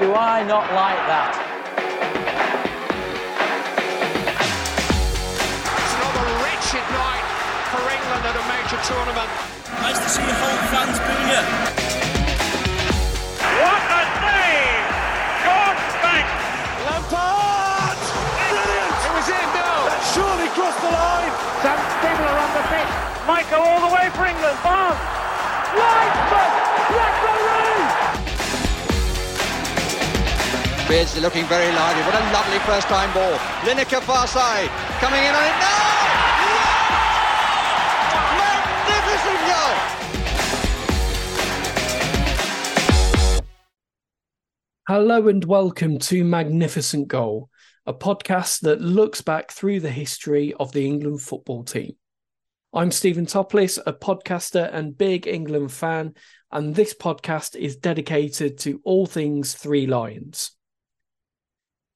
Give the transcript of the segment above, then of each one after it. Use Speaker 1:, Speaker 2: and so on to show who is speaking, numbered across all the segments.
Speaker 1: Do I not like that?
Speaker 2: It's another wretched night for England at a major tournament.
Speaker 3: Nice to see home fans booing you.
Speaker 4: What a save! God back!
Speaker 5: Lampard! Brilliant!
Speaker 2: It was in, no!
Speaker 5: That surely crossed the line!
Speaker 4: Sam Stabler on the pitch. Might go all the way for England. Barnes! Linesman! Referee!
Speaker 6: Beardsley looking very lively. What a lovely first time ball. Lineker far side. Coming in on it now! Magnificent goal!
Speaker 7: Hello and welcome to Magnificent Goal, a podcast that looks back through the history of the England football team. I'm Steven Toplis, a podcaster and big England fan, and this podcast is dedicated to all things Three Lions.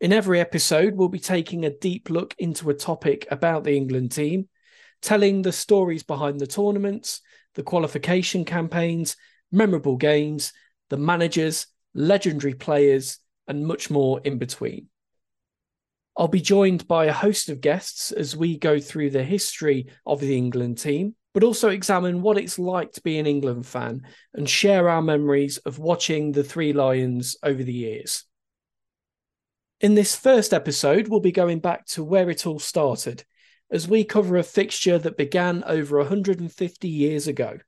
Speaker 7: In every episode, we'll be taking a deep look into a topic about the England team, telling the stories behind the tournaments, the qualification campaigns, memorable games, the managers, legendary players, and much more in between. I'll be joined by a host of guests as we go through the history of the England team, but also examine what it's like to be an England fan and share our memories of watching the Three Lions over the years. In this first episode, we'll be going back to where it all started as we cover a fixture that began over 150 years ago.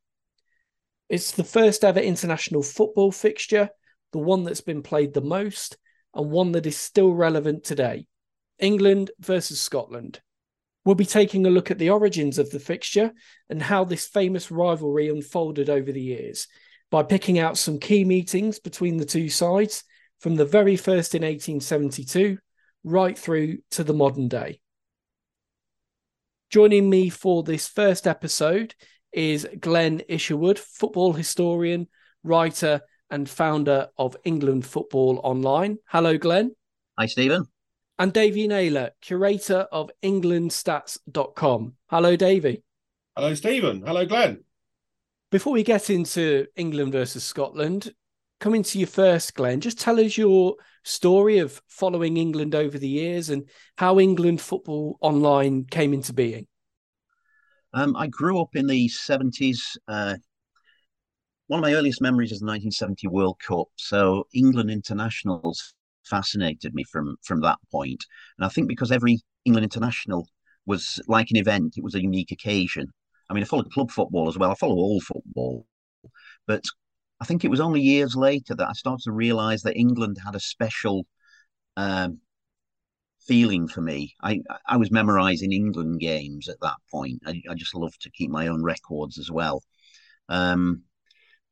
Speaker 7: It's the first ever international football fixture, the one that's been played the most, and one that is still relevant today England versus Scotland. We'll be taking a look at the origins of the fixture and how this famous rivalry unfolded over the years by picking out some key meetings between the two sides from the very first in 1872 right through to the modern day. Joining me for this first episode is Glen Isherwood, football historian, writer, and founder of England Football Online. Hello, Glen.
Speaker 8: Hi, Steven.
Speaker 7: And Davey Naylor, curator of EnglandStats.com. Hello, Davey.
Speaker 9: Hello, Steven. Hello, Glen.
Speaker 7: Before we get into England versus Scotland, coming to you first, Glen, just tell us your story of following England over the years and how England Football Online came into being.
Speaker 8: Um, I grew up in the 70s. Uh, one of my earliest memories is the 1970 World Cup. So England internationals fascinated me from from that point. And I think because every England international was like an event, it was a unique occasion. I mean, I follow club football as well. I follow all football, but I think it was only years later that I started to realise that England had a special um, feeling for me. I I was memorising England games at that point. I, I just loved to keep my own records as well. Um,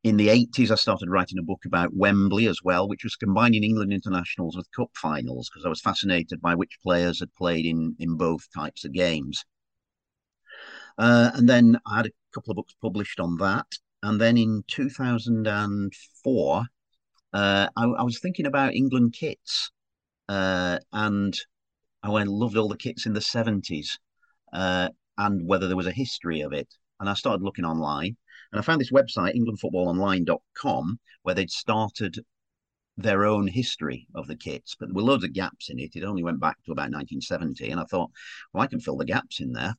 Speaker 8: in the 80s, I started writing a book about Wembley as well, which was combining England internationals with cup finals because I was fascinated by which players had played in, in both types of games. Uh, and then I had a couple of books published on that. And then in 2004, uh, I, I, was thinking about England kits. Uh, and I went, loved all the kits in the 70s uh, and whether there was a history of it. And I started looking online and I found this website, englandfootballonline.com, where they'd started their own history of the kits, but there were loads of gaps in it. It only went back to about 1970. And I thought, well, I can fill the gaps in there.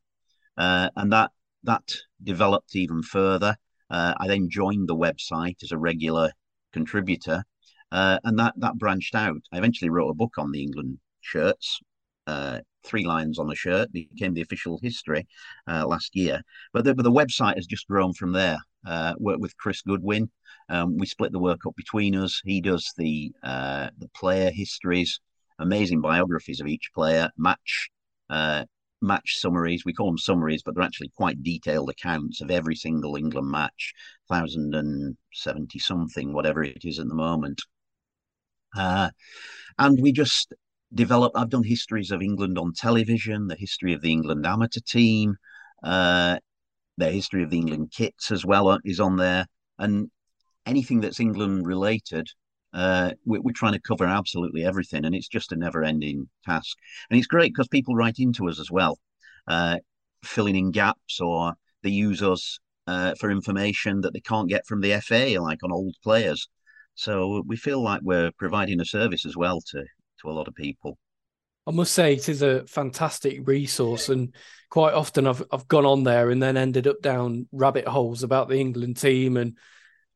Speaker 8: Uh, and that that developed even further. Uh, I then joined the website as a regular contributor, uh, and that that branched out. I eventually wrote a book on the England shirts, uh, Three Lions on the shirt, became the official history uh, last year. But the, but the website has just grown from there. Uh, worked with Chris Goodwin. Um, we split the work up between us. He does the uh, the player histories, amazing biographies of each player, match match summaries. We call them summaries, but they're actually quite detailed accounts of every single England match, thousand and seventy something, whatever it is at the moment. Uh, and we just developed. I've done histories of England on television, the history of the England amateur team, uh, the history of the England kits as well uh, is on there, and anything that's England related. Uh, we're, we're, trying to cover absolutely everything, and it's just a never-ending task. And it's great because people write into us as well, uh, filling in gaps, or they use us uh, for information that they can't get from the FA, like on old players. So we feel like we're providing a service as well to to a lot of people.
Speaker 7: I must say it is a fantastic resource, and quite often I've I've gone on there and then ended up down rabbit holes about the England team, and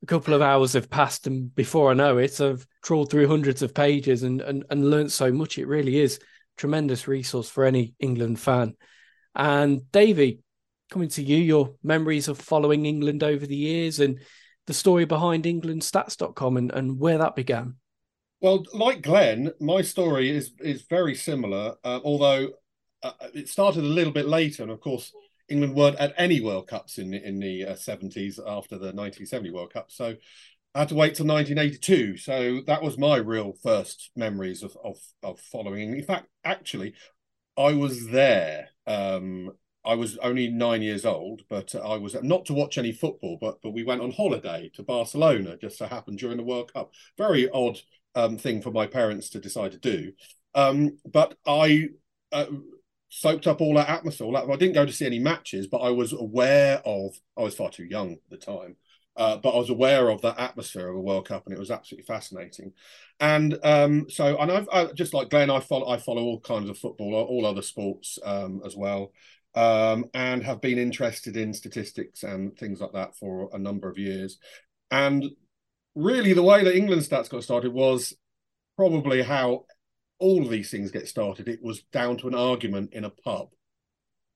Speaker 7: a couple of hours have passed, and before I know it, I've trawled through hundreds of pages and and and learned so much. It really is tremendous resource for any England fan. And Davey, coming to you, your memories of following England over the years and the story behind EnglandStats.com and, and where that began.
Speaker 9: Well, like Glen, my story is is very similar, uh, although uh, it started a little bit later. And of course, England weren't at any World Cups in in the uh, seventies uh, after the 1970 World Cup, so I had to wait till 1982. So that was my real first memories of of, of following. In fact, actually, I was there. Um, I was only nine years old, but I was not to watch any football, but but we went on holiday to Barcelona just so happened during the World Cup. Very odd um, thing for my parents to decide to do. Um, but I uh, soaked up all that atmosphere. All that, I didn't go to see any matches, but I was aware of. I was far too young at the time, uh, but I was aware of that atmosphere of a World Cup, and it was absolutely fascinating. And um, so, and I've I, just like Glen, I follow I follow all kinds of football, all other sports um, as well. Um, and have been interested in statistics and things like that for a number of years. And really the way that England stats got started was probably how all of these things get started. It was down to an argument in a pub.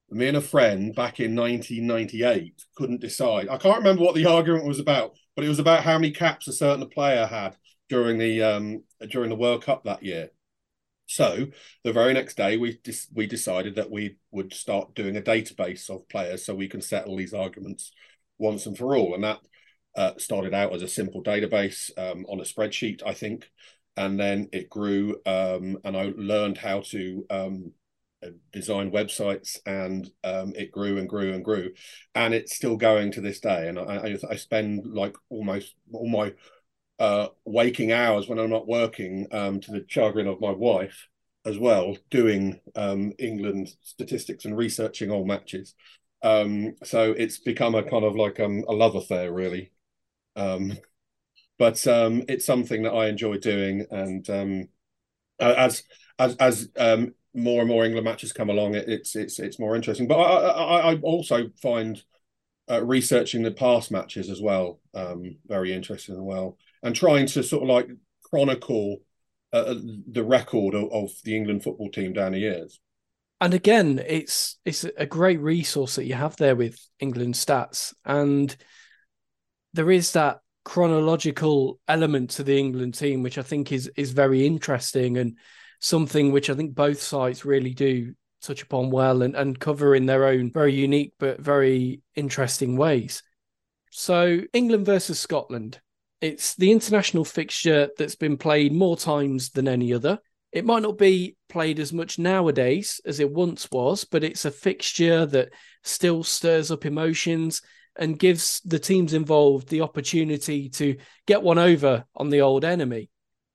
Speaker 9: Me and a friend back in 1998 couldn't decide. I can't remember what the argument was about, but it was about how many caps a certain player had during the um, during the World Cup that year. So the very next day, we dis- we decided that we would start doing a database of players so we can settle these arguments once and for all. And that uh, started out as a simple database um, on a spreadsheet, I think, and then it grew, um, and I learned how to um, design websites, and um, it grew and grew and grew, and it's still going to this day. And I, I, I spend like almost all my uh, waking hours when I'm not working, um, to the chagrin of my wife as well, doing um, England statistics and researching all matches. Um, so it's become a kind of like a love affair, really. But um, it's something that I enjoy doing, and um, as as as um, more and more England matches come along, it, it's it's it's more interesting. But I I, I also find uh, researching the past matches as well um, very interesting as well, and trying to sort of like chronicle uh, the record of, of the England football team down the years.
Speaker 7: And again it's it's a great resource that you have there with england stats. And there is that chronological element to the England team, which I think is is very interesting and something which I think both sides really do touch upon well and, and cover in their own very unique but very interesting ways. So England versus Scotland. It's the international fixture that's been played more times than any other. It might not be played as much nowadays as it once was, but it's a fixture that still stirs up emotions and gives the teams involved the opportunity to get one over on the old enemy.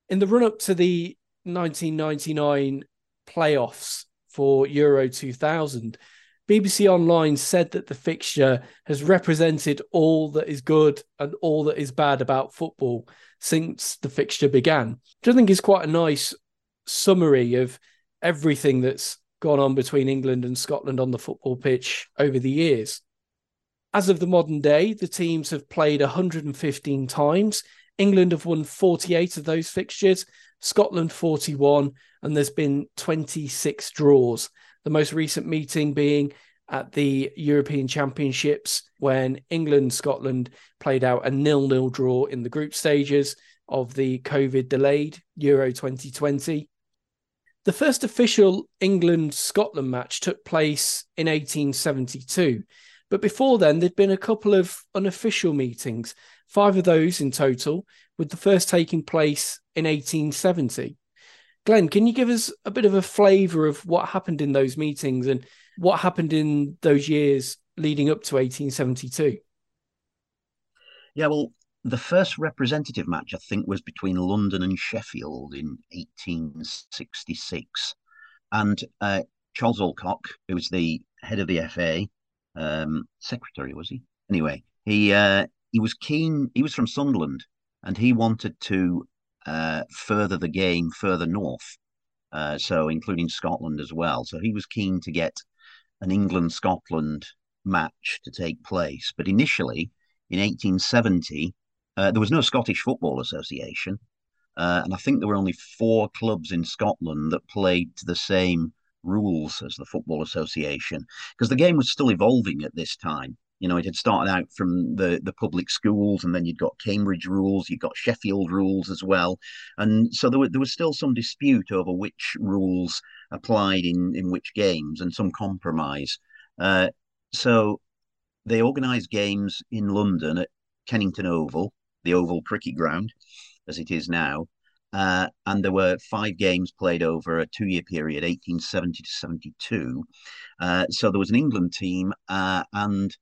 Speaker 7: In the run up to the 1999 playoffs for Euro 2000, BBC Online said that the fixture has represented all that is good and all that is bad about football since the fixture began, which I think is quite a nice summary of everything that's gone on between England and Scotland on the football pitch over the years. As of the modern day, the teams have played 115 times. England have won 48 of those fixtures, Scotland 41, and there's been 26 draws. The most recent meeting being at the European Championships when England Scotland played out a nil-nil draw in the group stages of the COVID delayed Euro 2020. The first official England Scotland match took place in 1872 but before then, there'd been a couple of unofficial meetings, five of those in total, with the first taking place in 1870. Glen, can you give us a bit of a flavour of what happened in those meetings and what happened in those years leading up to 1872?
Speaker 8: Yeah, well, the first representative match, I think, was between London and Sheffield in 1866. And uh, Charles Alcock, who was the head of the FA, um, secretary, was he? Anyway, he uh, he was keen. He was from Sunderland, and he wanted to uh, further the game further north, uh, so including Scotland as well. So he was keen to get an England Scotland match to take place. But initially, in 1870, uh, there was no Scottish Football Association. Uh, and I think there were only four clubs in Scotland that played to the same rules as the Football Association because the game was still evolving at this time. You know, it had started out from the, the public schools, and then you'd got Cambridge rules, you'd got Sheffield rules as well. And so there, were, there was still some dispute over which rules applied in, in which games and some compromise. Uh, so they organised games in London at Kennington Oval, the Oval Cricket Ground, as it is now. Uh, and there were five games played over a two year period, 1870 to 72. Uh, so there was an England team uh, and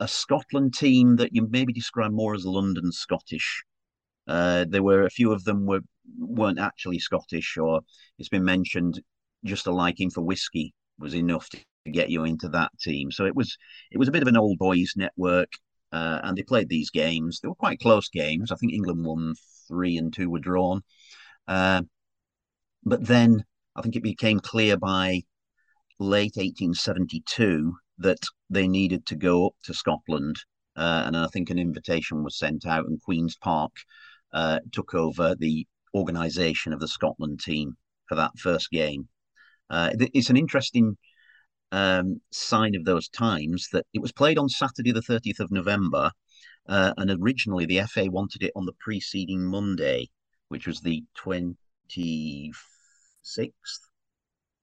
Speaker 8: a Scotland team that you maybe describe more as London Scottish. Uh, there were a few of them were weren't actually Scottish, or it's been mentioned just a liking for whiskey was enough to get you into that team. So it was it was a bit of an old boys network, uh, and they played these games. They were quite close games. I think England won three and two were drawn. Uh, but then I think it became clear by late 1872 that they needed to go up to Scotland. Uh, and I think an invitation was sent out, and Queen's Park uh, took over the organisation of the Scotland team for that first game. Uh, it's an interesting um, sign of those times that it was played on Saturday, the 30th of November, uh, and originally the FA wanted it on the preceding Monday, which was the 26th,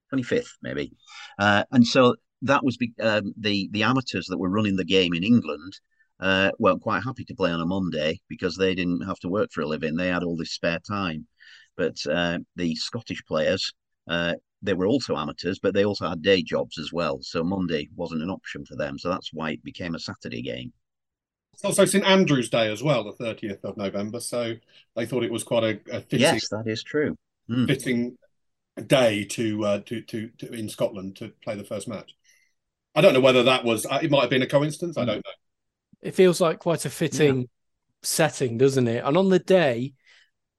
Speaker 8: 25th, maybe. Uh, and so that was be, um, the, the amateurs that were running the game in England. Uh, weren't quite happy to play on a Monday because they didn't have to work for a living. They had all this spare time. But uh, the Scottish players, uh, they were also amateurs, but they also had day jobs as well. So Monday wasn't an option for them. So that's why it became a Saturday game.
Speaker 9: It's also St Andrew's Day as well, the 30th of November. So they thought it was quite a, a fitting,
Speaker 8: yes, that is true.
Speaker 9: Mm. Fitting day to, uh, to, to to in Scotland to play the first match. I don't know whether that was. Uh, it might have been a coincidence. I don't know.
Speaker 7: It feels like quite a fitting yeah. setting, doesn't it? And on the day,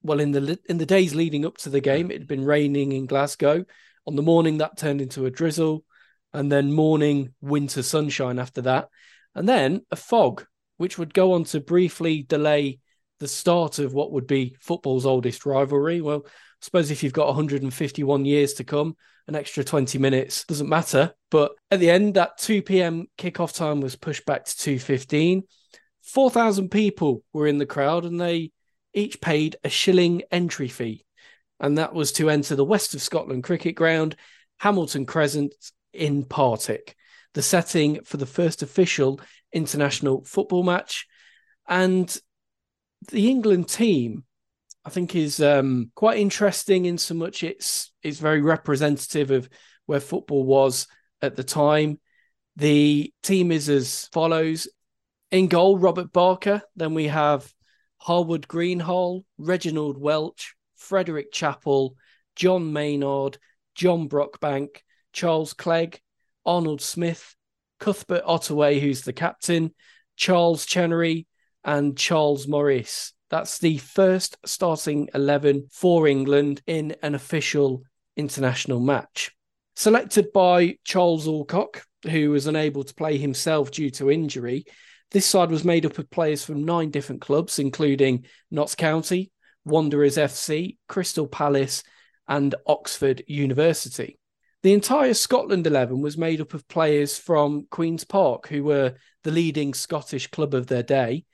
Speaker 7: well, in the in the days leading up to the game, it had been raining in Glasgow. On the morning, that turned into a drizzle, and then morning winter sunshine after that, and then a fog which would go on to briefly delay the start of what would be football's oldest rivalry. Well, I suppose if you've got 151 years to come, an extra 20 minutes doesn't matter. But at the end, that 2 p.m. kickoff time was pushed back to 2:15. 4,000 people were in the crowd, and they each paid a shilling entry fee, and that was to enter the West of Scotland cricket ground, Hamilton Crescent in Partick, the setting for the first official international football match. And the England team, I think, is um, quite interesting in so much it's it's very representative of where football was at the time. The team is as follows: in goal, Robert Barker. Then we have Harwood Greenhalgh, Reginald Welch, Frederick Chappell, John Maynard, John Brockbank, Charles Clegg, Arnold Smith, Cuthbert Ottaway, who's the captain, Charles Chenery, and Charles Morice. That's the first starting 11 for England in an official international match. Selected by Charles Alcock, who was unable to play himself due to injury, this side was made up of players from nine different clubs, including Notts County, Wanderers FC, Crystal Palace, and Oxford University. The entire Scotland 11 was made up of players from Queen's Park, who were the leading Scottish club of their day.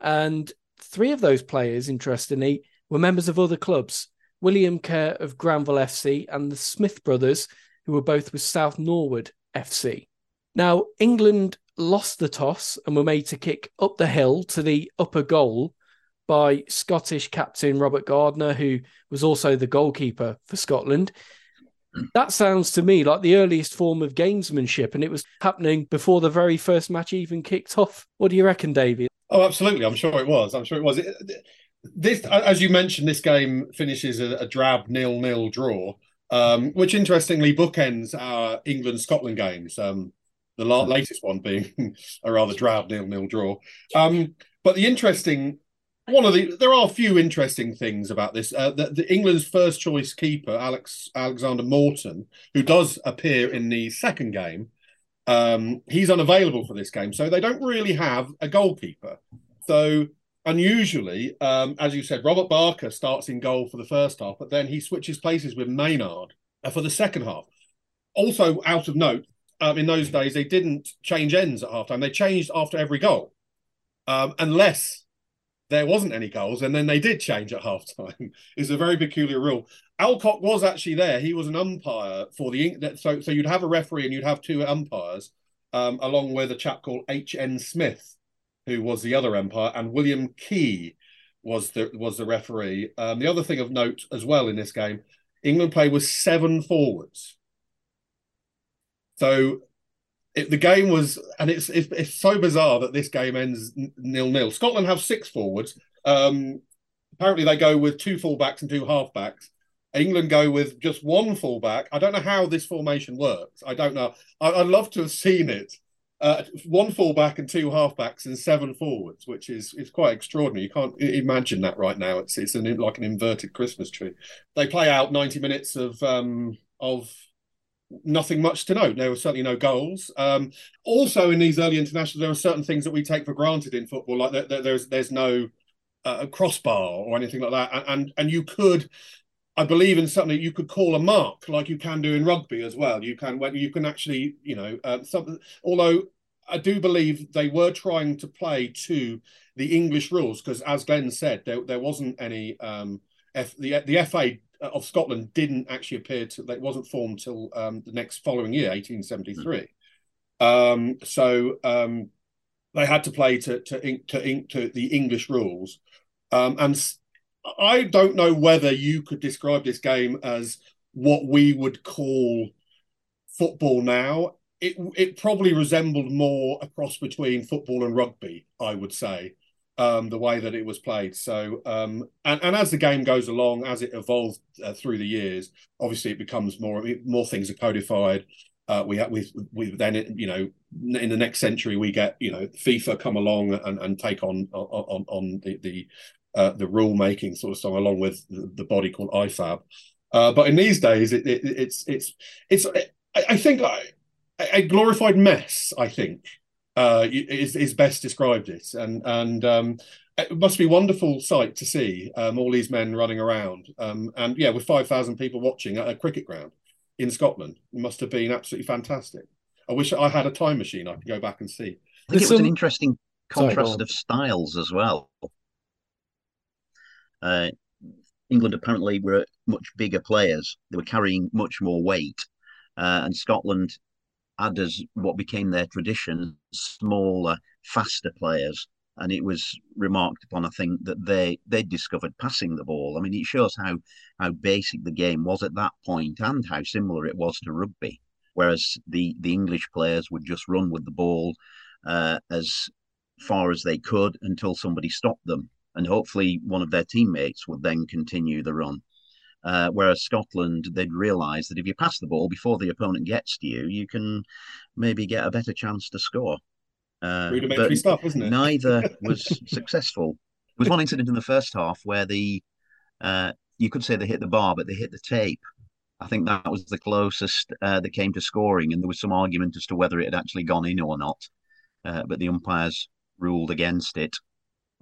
Speaker 7: And three of those players, interestingly, were members of other clubs William Kerr of Granville FC and the Smith brothers, who were both with South Norwood FC. Now, England lost the toss and were made to kick up the hill to the upper goal by Scottish captain Robert Gardner, who was also the goalkeeper for Scotland. That sounds to me like the earliest form of gamesmanship, and it was happening before the very first match even kicked off. What do you reckon, David?
Speaker 9: Oh, absolutely. I'm sure it was. I'm sure it was. This, as you mentioned, this game finishes a, a drab nil-nil draw, um, which interestingly bookends our England Scotland games. Um, the la- latest one being a rather drab nil-nil draw. Um, but the interesting one of the there are a few interesting things about this. Uh, the, the, England's first choice keeper, Alex Alexander Morton, who does appear in the second game, um, he's unavailable for this game, so they don't really have a goalkeeper. So unusually, um, as you said, Robert Barker starts in goal for the first half, but then he switches places with Maynard uh, for the second half. Also, out of note, um, in those days they didn't change ends at halftime; they changed after every goal, um, unless there wasn't any goals, and then they did change at halftime. it's a very peculiar rule. Alcock was actually there; he was an umpire for the so so you'd have a referee and you'd have two umpires, um, along with a chap called H. N. Smith, who was the other umpire, and William Key was the was the referee. Um, the other thing of note as well in this game, England played with seven forwards. So it, the game was, and it's, it's, it's so bizarre that this game ends nil nil. Scotland have six forwards. Um, apparently, they go with two fullbacks and two halfbacks. England go with just one fullback. I don't know how this formation works. I don't know. I, would love to have seen it. Uh, one fullback and two halfbacks and seven forwards, which is is quite extraordinary. You can't imagine that right now. It's it's an, like an inverted Christmas tree. They play out ninety minutes of um, of nothing much to note. There were certainly no goals. Um, also, in these early internationals, there are certain things that we take for granted in football, like that there's there's no uh, crossbar or anything like that, and, and and you could. I believe in something you could call a mark, like you can do in rugby as well. You can when you can actually, you know, uh, something. Although I do believe they were trying to play to the English rules because, as Glen said, there there wasn't any. Um, F, the the FA of Scotland didn't actually appear to it wasn't formed till um, the next following year, 1873. Mm. Um, so um, they had to play to to, to, to the English rules, um, and I don't know whether you could describe this game as what we would call football now. It it probably resembled more a cross between football and rugby, I would say um, the way that it was played. So, um, and, and as the game goes along, as it evolved uh, through the years, obviously it becomes more more things are codified. Uh, we we we then you know in the next century we get you know FIFA come along and, and take on on on the the uh, the rule making sort of stuff along with the, body called IFAB. Uh, but in these days, it, it, it's it's it's I, I think a glorified mess. I think uh, is, is best described it. And and um, it must be a wonderful sight to see um, all these men running around. Um, and yeah, with 5,000 people watching at a cricket ground in Scotland, it must have been absolutely fantastic. I wish I had a time machine I could go back and see.
Speaker 8: I think it was an interesting contrast Sorry, of styles as well. Uh, England apparently were much bigger players. They were carrying much more weight. Uh, and Scotland had as what became their tradition smaller, faster players. And it was remarked upon, I think, that they they discovered passing the ball. I mean, it shows how how basic the game was at that point and how similar it was to rugby. Whereas the the English players would just run with the ball uh, as far as they could until somebody stopped them, and hopefully one of their teammates would then continue the run. Uh, whereas Scotland, they'd realise that if you pass the ball before the opponent gets to you, you can maybe get a better chance to score.
Speaker 9: Uh, Rudimentary stuff, isn't it?
Speaker 8: neither was successful. There was one incident in the first half where the uh, you could say they hit the bar, but they hit the tape. I think that was the closest uh, that came to scoring, and there was some argument as to whether it had actually gone in or not. Uh, but the umpires ruled against it.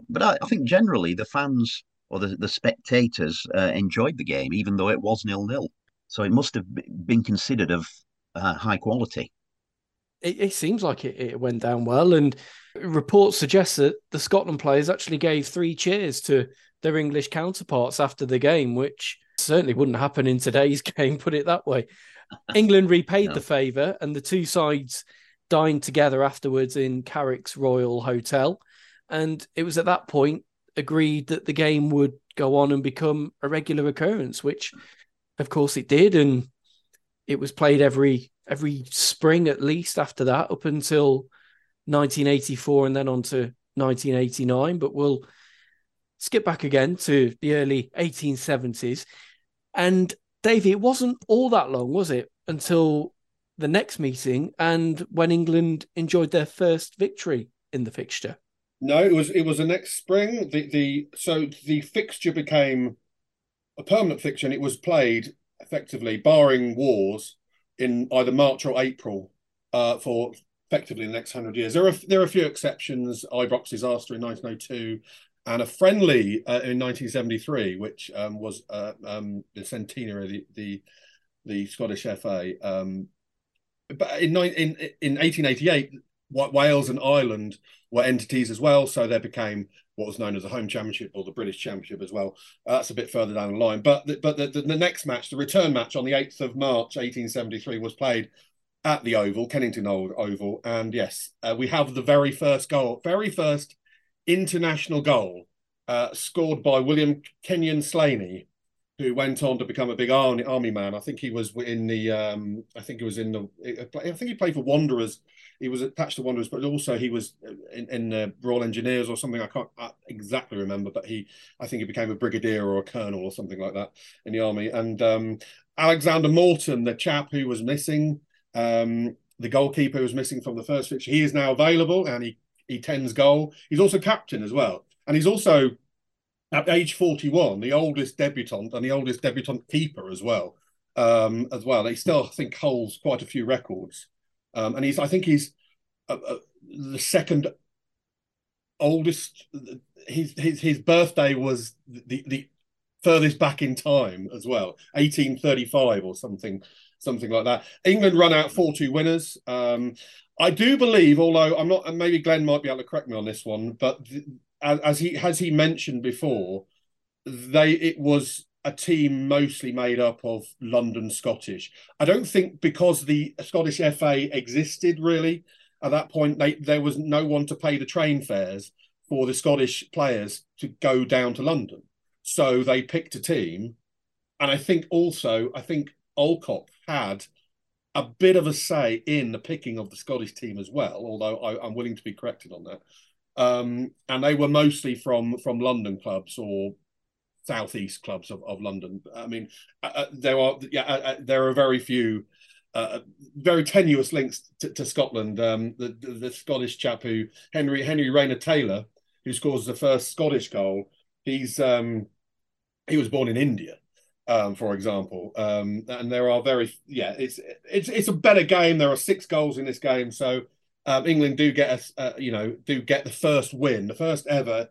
Speaker 8: But I, I think generally the fans or the, the spectators uh, enjoyed the game, even though it was nil nil. So it must have been considered of uh, high quality.
Speaker 7: It, it seems like it, it, went down well, and reports suggest that the Scotland players actually gave three cheers to their English counterparts after the game, which certainly wouldn't happen in today's game. Put it that way. England repaid no. the favour, and the two sides dined together afterwards in Carrick's Royal Hotel. And it was at that point agreed that the game would go on and become a regular occurrence, which of course it did, and it was played every every spring at least after that up until 1984 and then on to 1989. But we'll skip back again to the early 1870s. And Davey, it wasn't all that long, was it, until the next meeting and when England enjoyed their first victory in the fixture?
Speaker 9: No, it was it was the next spring. The the so the fixture became a permanent fixture, and it was played effectively, barring wars, in either March or April uh, for effectively the next hundred years. There are there are a few exceptions. Ibrox disaster in 1902, and a friendly uh, in 1973, which um, was uh, um, the centenary of the, the, the Scottish FA. Um, but in, in in 1888, Wales and Ireland were entities as well, so there became what was known as the home championship or the British Championship as well. Uh, that's a bit further down the line. But the, but the, the, the, next match, the return match on the 8th of March 1873, was played at the Oval, Kennington Oval. And yes, uh, we have the very first goal, very first international goal uh, scored by William Kenyon Slaney, who went on to become a big army, army man. I think he was in the, um, I think he was in the, I think he played for Wanderers he was attached to Wanderers, but also he was in, in the Royal Engineers or something. I can't exactly remember, but he, I think he became a brigadier or a colonel or something like that in the army. And um, Alexander Morton, the chap who was missing, um, the goalkeeper who was missing from the first fixture, he is now available and he he tends goal. He's also captain as well, and he's also at age 41 the oldest debutant and the oldest debutant keeper as well. Um, as well, he still I think holds quite a few records. Um, and he's, I think he's uh, uh, the second oldest. His, his his birthday was the the furthest back in time as well, 1835 or something, something like that. England run out 4-2 winners. Um, I do believe, although I'm not, and maybe Glen might be able to correct me on this one, but as, as he has he mentioned before, they it was a team mostly made up of London Scottish. I don't think because the Scottish FA existed really at that point, they, there was no one to pay the train fares for the Scottish players to go down to London. So they picked a team. And I think also, I think Alcock had a bit of a say in the picking of the Scottish team as well, although I, am willing to be corrected on that. Um, and they were mostly from from London clubs or southeast clubs of, of London. I mean, uh, uh there are yeah, uh, uh, there are very few. Uh, very tenuous links to, to Scotland. Um, the, the, the Scottish chap who Henry Henry Renny-Tailyour, who scores the first Scottish goal, he's um, he was born in India, um, for example. Um, and there are very yeah, it's it's it's a better game. There are six goals in this game, so um, England do get uh, you know, do get the first win, the first ever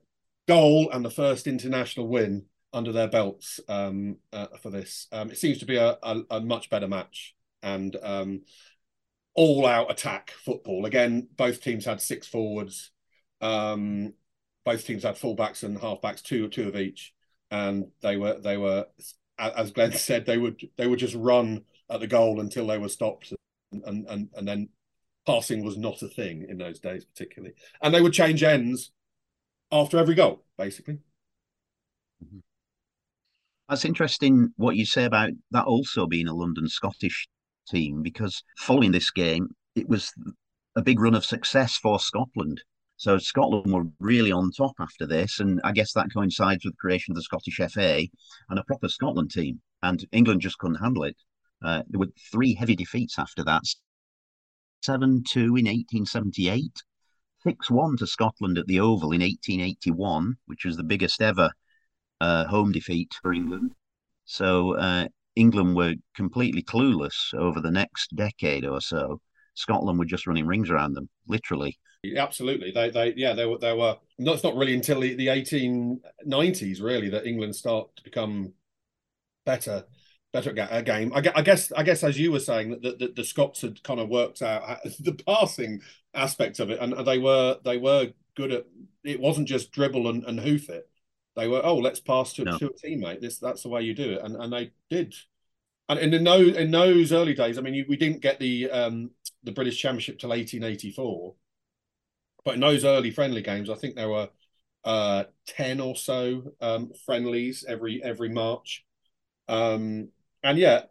Speaker 9: goal, and the first international win under their belts um, uh, for this. Um, it seems to be a, a, a much better match and um, all out attack football. Again, both teams had six forwards. Um, both teams had fullbacks and halfbacks, two two of each, and they were they were as Glen said they would they would just run at the goal until they were stopped, and and and then passing was not a thing in those days particularly, and they would change ends after every goal basically.
Speaker 8: Mm-hmm. That's interesting what you say about that also being a London Scottish team, because following this game, it was a big run of success for Scotland. So Scotland were really on top after this, and I guess that coincides with the creation of the Scottish FA and a proper Scotland team. And England just couldn't handle it. Uh, there were three heavy defeats after that: seven-two in 1878, six-one to Scotland at the Oval in 1881, which was the biggest ever uh, home defeat for England. So uh, England were completely clueless over the next decade or so. Scotland were just running rings around them, literally.
Speaker 9: Absolutely, they, they, yeah, they were, they were. No, it's not really until the, the 1890s, really, that England start to become better, better at a game. I, I guess, I guess, as you were saying, that the, the, the Scots had kind of worked out the passing aspect of it, and they were, they were good at. It wasn't just dribble and, and hoof it they were, oh, let's pass to, no. to a teammate. This that's the way you do it, and and they did. And in those in those early days, I mean, we didn't get the um, the British Championship till 1884, but in those early friendly games, I think there were uh, ten or so um, friendlies every every March, um, and yeah,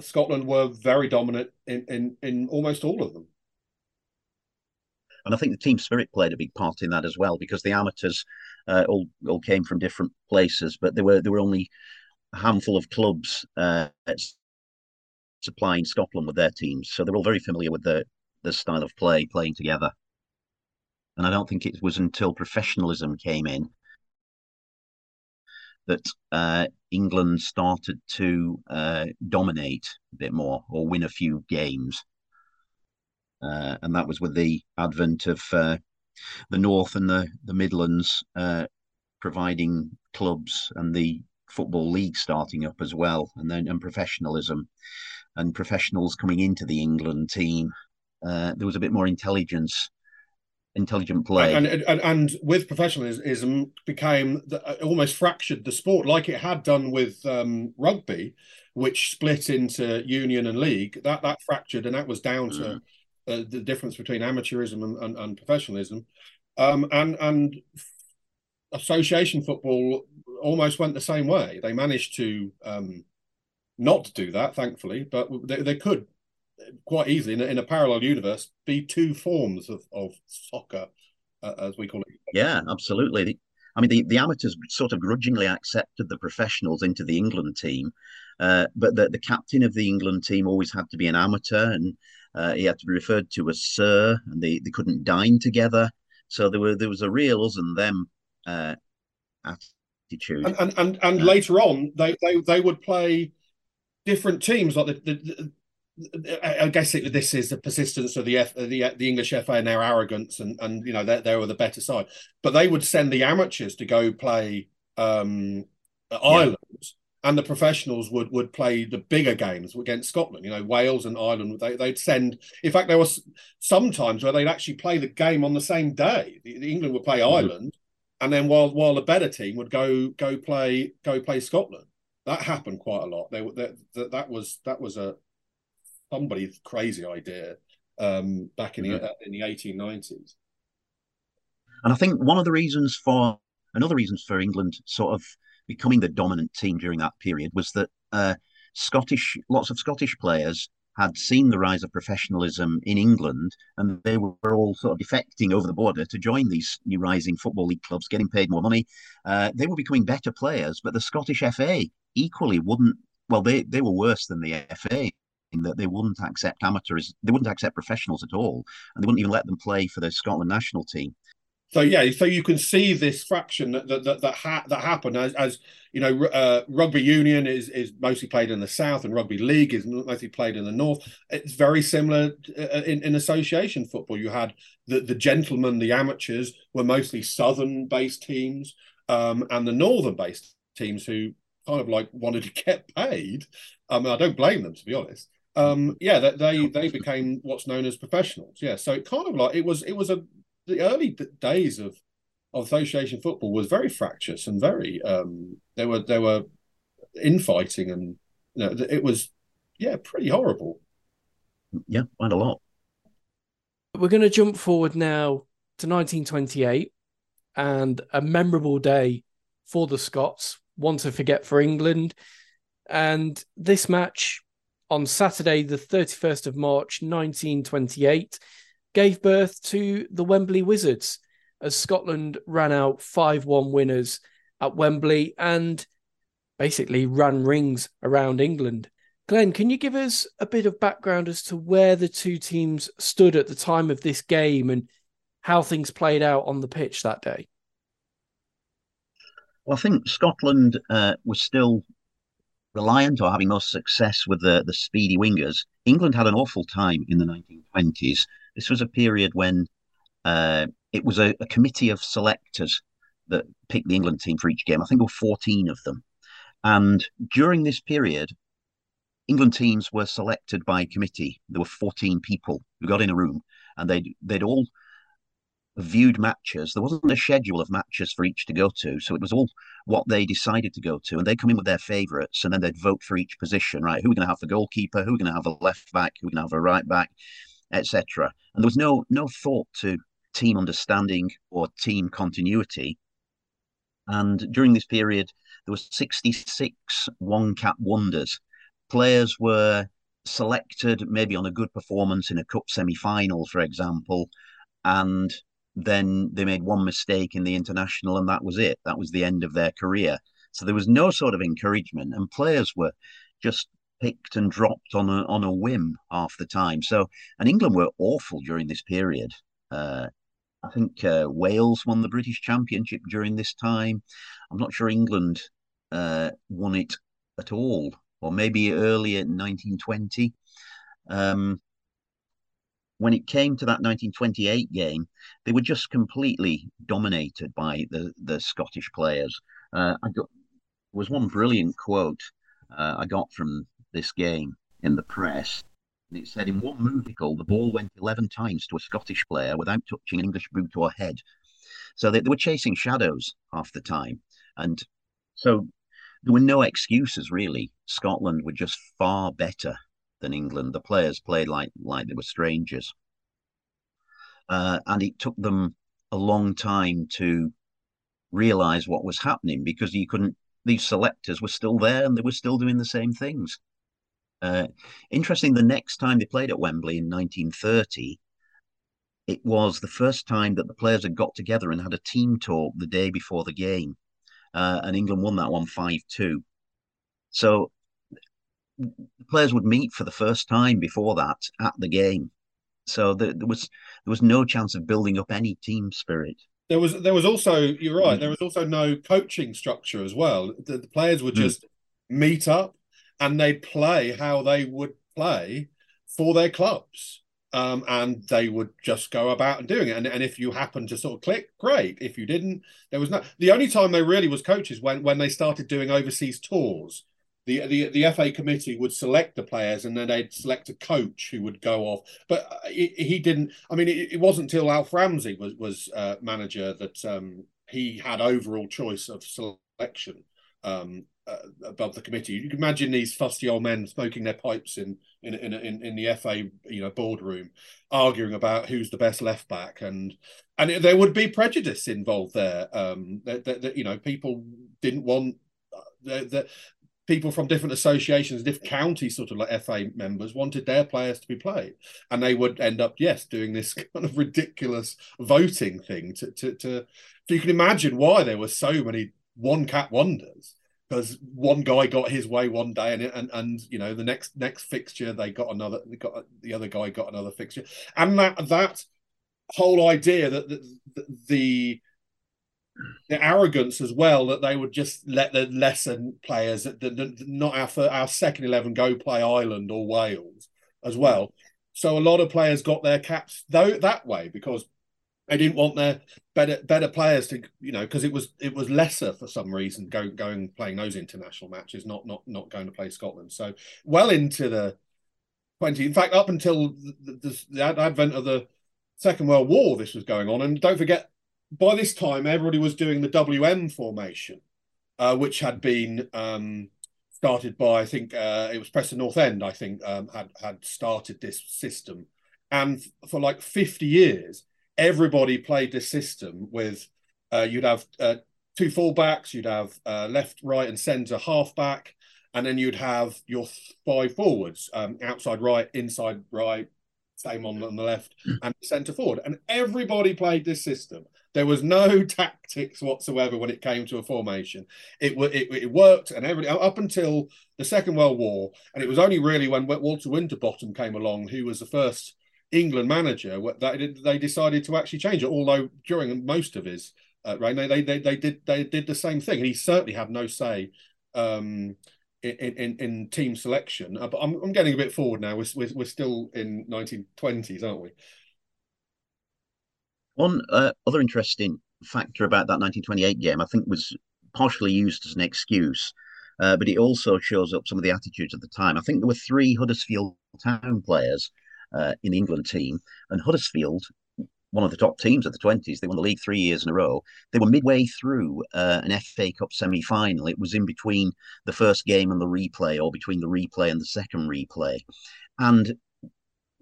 Speaker 9: Scotland were very dominant in, in in almost all of them.
Speaker 8: And I think the team spirit played a big part in that as well, because the amateurs uh, all all came from different places, but there were there were only a handful of clubs uh, supplying Scotland with their teams, so they're all very familiar with the the style of play, playing together. And I don't think it was until professionalism came in that uh, England started to uh, dominate a bit more or win a few games. Uh, and that was with the advent of uh, the North and the, the Midlands uh, providing clubs and the Football League starting up as well, and then and professionalism and professionals coming into the England team. Uh, there was a bit more intelligence intelligent play.
Speaker 9: And and, and with professionalism became the, uh, almost fractured the sport, like it had done with um, rugby, which split into union and league. That that fractured, and that was down to mm. Uh, the difference between amateurism and, and, and professionalism. Um, and and association football almost went the same way. They managed to um, not do that, thankfully, but they, they could quite easily in a, in a parallel universe be two forms of, of soccer, uh, as we call it.
Speaker 8: Yeah, absolutely. I mean, the, the amateurs sort of grudgingly accepted the professionals into the England team, uh, but the, the captain of the England team always had to be an amateur, and uh, he had to be referred to as sir, and they, they couldn't dine together. So there were there was a real us and them uh, attitude.
Speaker 9: And and and, and later on, they, they they would play different teams. Like the, the, I guess it, this is the persistence of the F, the the English FA and their arrogance, and and you know they they were the better side. But they would send the amateurs to go play um, Ireland, yeah. And the professionals would would play the bigger games against Scotland. You know, Wales and Ireland. They they'd send. In fact, there was sometimes where they'd actually play the game on the same day. The, the England would play mm-hmm. Ireland, and then while while the better team would go go play go play Scotland. That happened quite a lot. They, that that was that was a somebody's crazy idea um, back in the mm-hmm. in the eighteen nineties.
Speaker 8: And I think one of the reasons for another reasons for England sort of becoming the dominant team during that period was that uh, Scottish lots of Scottish players had seen the rise of professionalism in England, and they were all sort of defecting over the border to join these new rising football league clubs, getting paid more money. Uh, they were becoming better players, but the Scottish FA equally wouldn't. Well, they they were worse than the FA in that they wouldn't accept amateurs, they wouldn't accept professionals at all, and they wouldn't even let them play for the Scotland national team.
Speaker 9: So yeah, so you can see this fraction that that that that, ha- that happened as, as you know, uh, rugby union is is mostly played in the south, and rugby league is mostly played in the north. It's very similar uh, in, in association football. You had the the gentlemen, the amateurs were mostly southern based teams, um, and the northern based teams who kind of like wanted to get paid. I mean, I don't blame them to be honest um, yeah, that they they became what's known as professionals. Yeah, so it kind of like it was it was a the early days of of association football was very fractious and very um, there were there were infighting and you know it was yeah pretty horrible.
Speaker 8: Yeah, quite a lot.
Speaker 7: We're going to jump forward now to 1928 and a memorable day for the Scots, one to forget for England. And this match on Saturday, the 31st of March, 1928, gave birth to the Wembley Wizards as Scotland ran out 5 1 winners at Wembley and basically ran rings around England. Glen, can you give us a bit of background as to where the two teams stood at the time of this game and how things played out on the pitch that day?
Speaker 8: Well, I think Scotland uh, was still reliant or having most success with the, the speedy wingers. England had an awful time in the 1920s. This was a period when uh, it was a, a, committee of selectors that picked the England team for each game. I think there were 14 of them. And during this period, England teams were selected by committee. There were 14 people who got in a room and they'd, they'd all viewed matches. There wasn't a schedule of matches for each to go to, so it was all what they decided to go to, and they'd come in with their favourites, and then they'd vote for each position. Right, who are going to have the goalkeeper? Who are going to have a left back? Who are going to have a right back, etc. And there was no no thought to team understanding or team continuity. And during this period, there was 66 one cap wonders. Players were selected maybe on a good performance in a cup semi-final, for example, and then they made one mistake in the international and that was it. That was the end of their career. So there was no sort of encouragement, and players were just picked and dropped on a on a whim half the time. So and England were awful during this period. Uh, I think uh, Wales won the British Championship during this time. I'm not sure England uh, won it at all, or maybe earlier in 1920. Um, when it came to that 1928 game, they were just completely dominated by the, the Scottish players. Uh, I got was one brilliant quote uh, I got from this game in the press. And it said, in one musical, the ball went 11 times to a Scottish player without touching an English boot or head. So they, they were chasing shadows half the time. And so there were no excuses, really. Scotland were just far better than England. The players played like like they were strangers, uh, and it took them a long time to realize what was happening because you couldn't. These selectors were still there and they were still doing the same things. Uh, interesting. The next time they played at Wembley in 1930, it was the first time that the players had got together and had a team talk the day before the game, uh, and England won that one five two. So the players would meet for the first time before that at the game. So there, there was there was no chance of building up any team spirit.
Speaker 9: There was there was also you're right. There was also no coaching structure as well. The, the players would just mm. meet up and they'd play how they would play for their clubs. Um, and they would just go about and doing it. And, and if you happened to sort of click, great. If you didn't, there was no. The only time they really was coaches when when they started doing overseas tours the, the the FA committee would select the players and then they'd select a coach who would go off. But uh, he, he didn't. I mean, it, it, wasn't until Alf Ramsey was was uh, manager that um, he had overall choice of selection um, uh, above the committee. You can imagine these fusty old men smoking their pipes in in in in, in the FA you know boardroom, arguing about who's the best left back, and and it, there would be prejudice involved there. Um, that, that, that you know people didn't want. Uh, the, people from different associations, different counties, sort of like FA members, wanted their players to be played, and they would end up, yes, doing this kind of ridiculous voting thing. To to, to so you can imagine why there were so many one cap wonders because one guy got his way one day and and and you know the next next fixture they got another got the other guy got another fixture and that that whole idea that the, the, the arrogance as well that they would just let the lesser players that, not our our second eleven go play Ireland or Wales as well. So a lot of players got their caps though that way because they didn't want their better better players to you know because it was it was lesser for some reason going going playing those international matches not not not going to play Scotland. So well into the twenty, in fact, up until the, the, the advent of the Second World War, this was going on. And don't forget, by this time, everybody was doing the WM formation, uh, which had been um, started by I think uh, it was Preston North End. I think um, had had started this system, and for like fifty years, everybody played this system with uh, you'd have uh, two fullbacks, you'd have uh, left, right, and centre halfback, and then you'd have your five forwards, um, outside right, inside right, same on, on the left, and centre forward, and everybody played this system. There was no tactics whatsoever when it came to a formation. It it, it worked, and every up until the Second World War, and it was only really when Walter Winterbottom came along, who was the first England manager, that they decided to actually change it. Although during most of his uh, reign, they, they they did they did the same thing, and he certainly had no say. Um, in, in, in team selection, uh, but I'm, I'm getting a bit forward now. We're, we're, we're still in 1920s, aren't we?
Speaker 8: One uh, other interesting factor about that 1928 game, I think, was partially used as an excuse, uh, but it also shows up some of the attitudes of the time. I think there were three Huddersfield Town players uh, in the England team, and Huddersfield, one of the top teams of the 20s, they won the league three years in a row. They were midway through uh, an FA Cup semi final. It was in between the first game and the replay, or between the replay and the second replay. And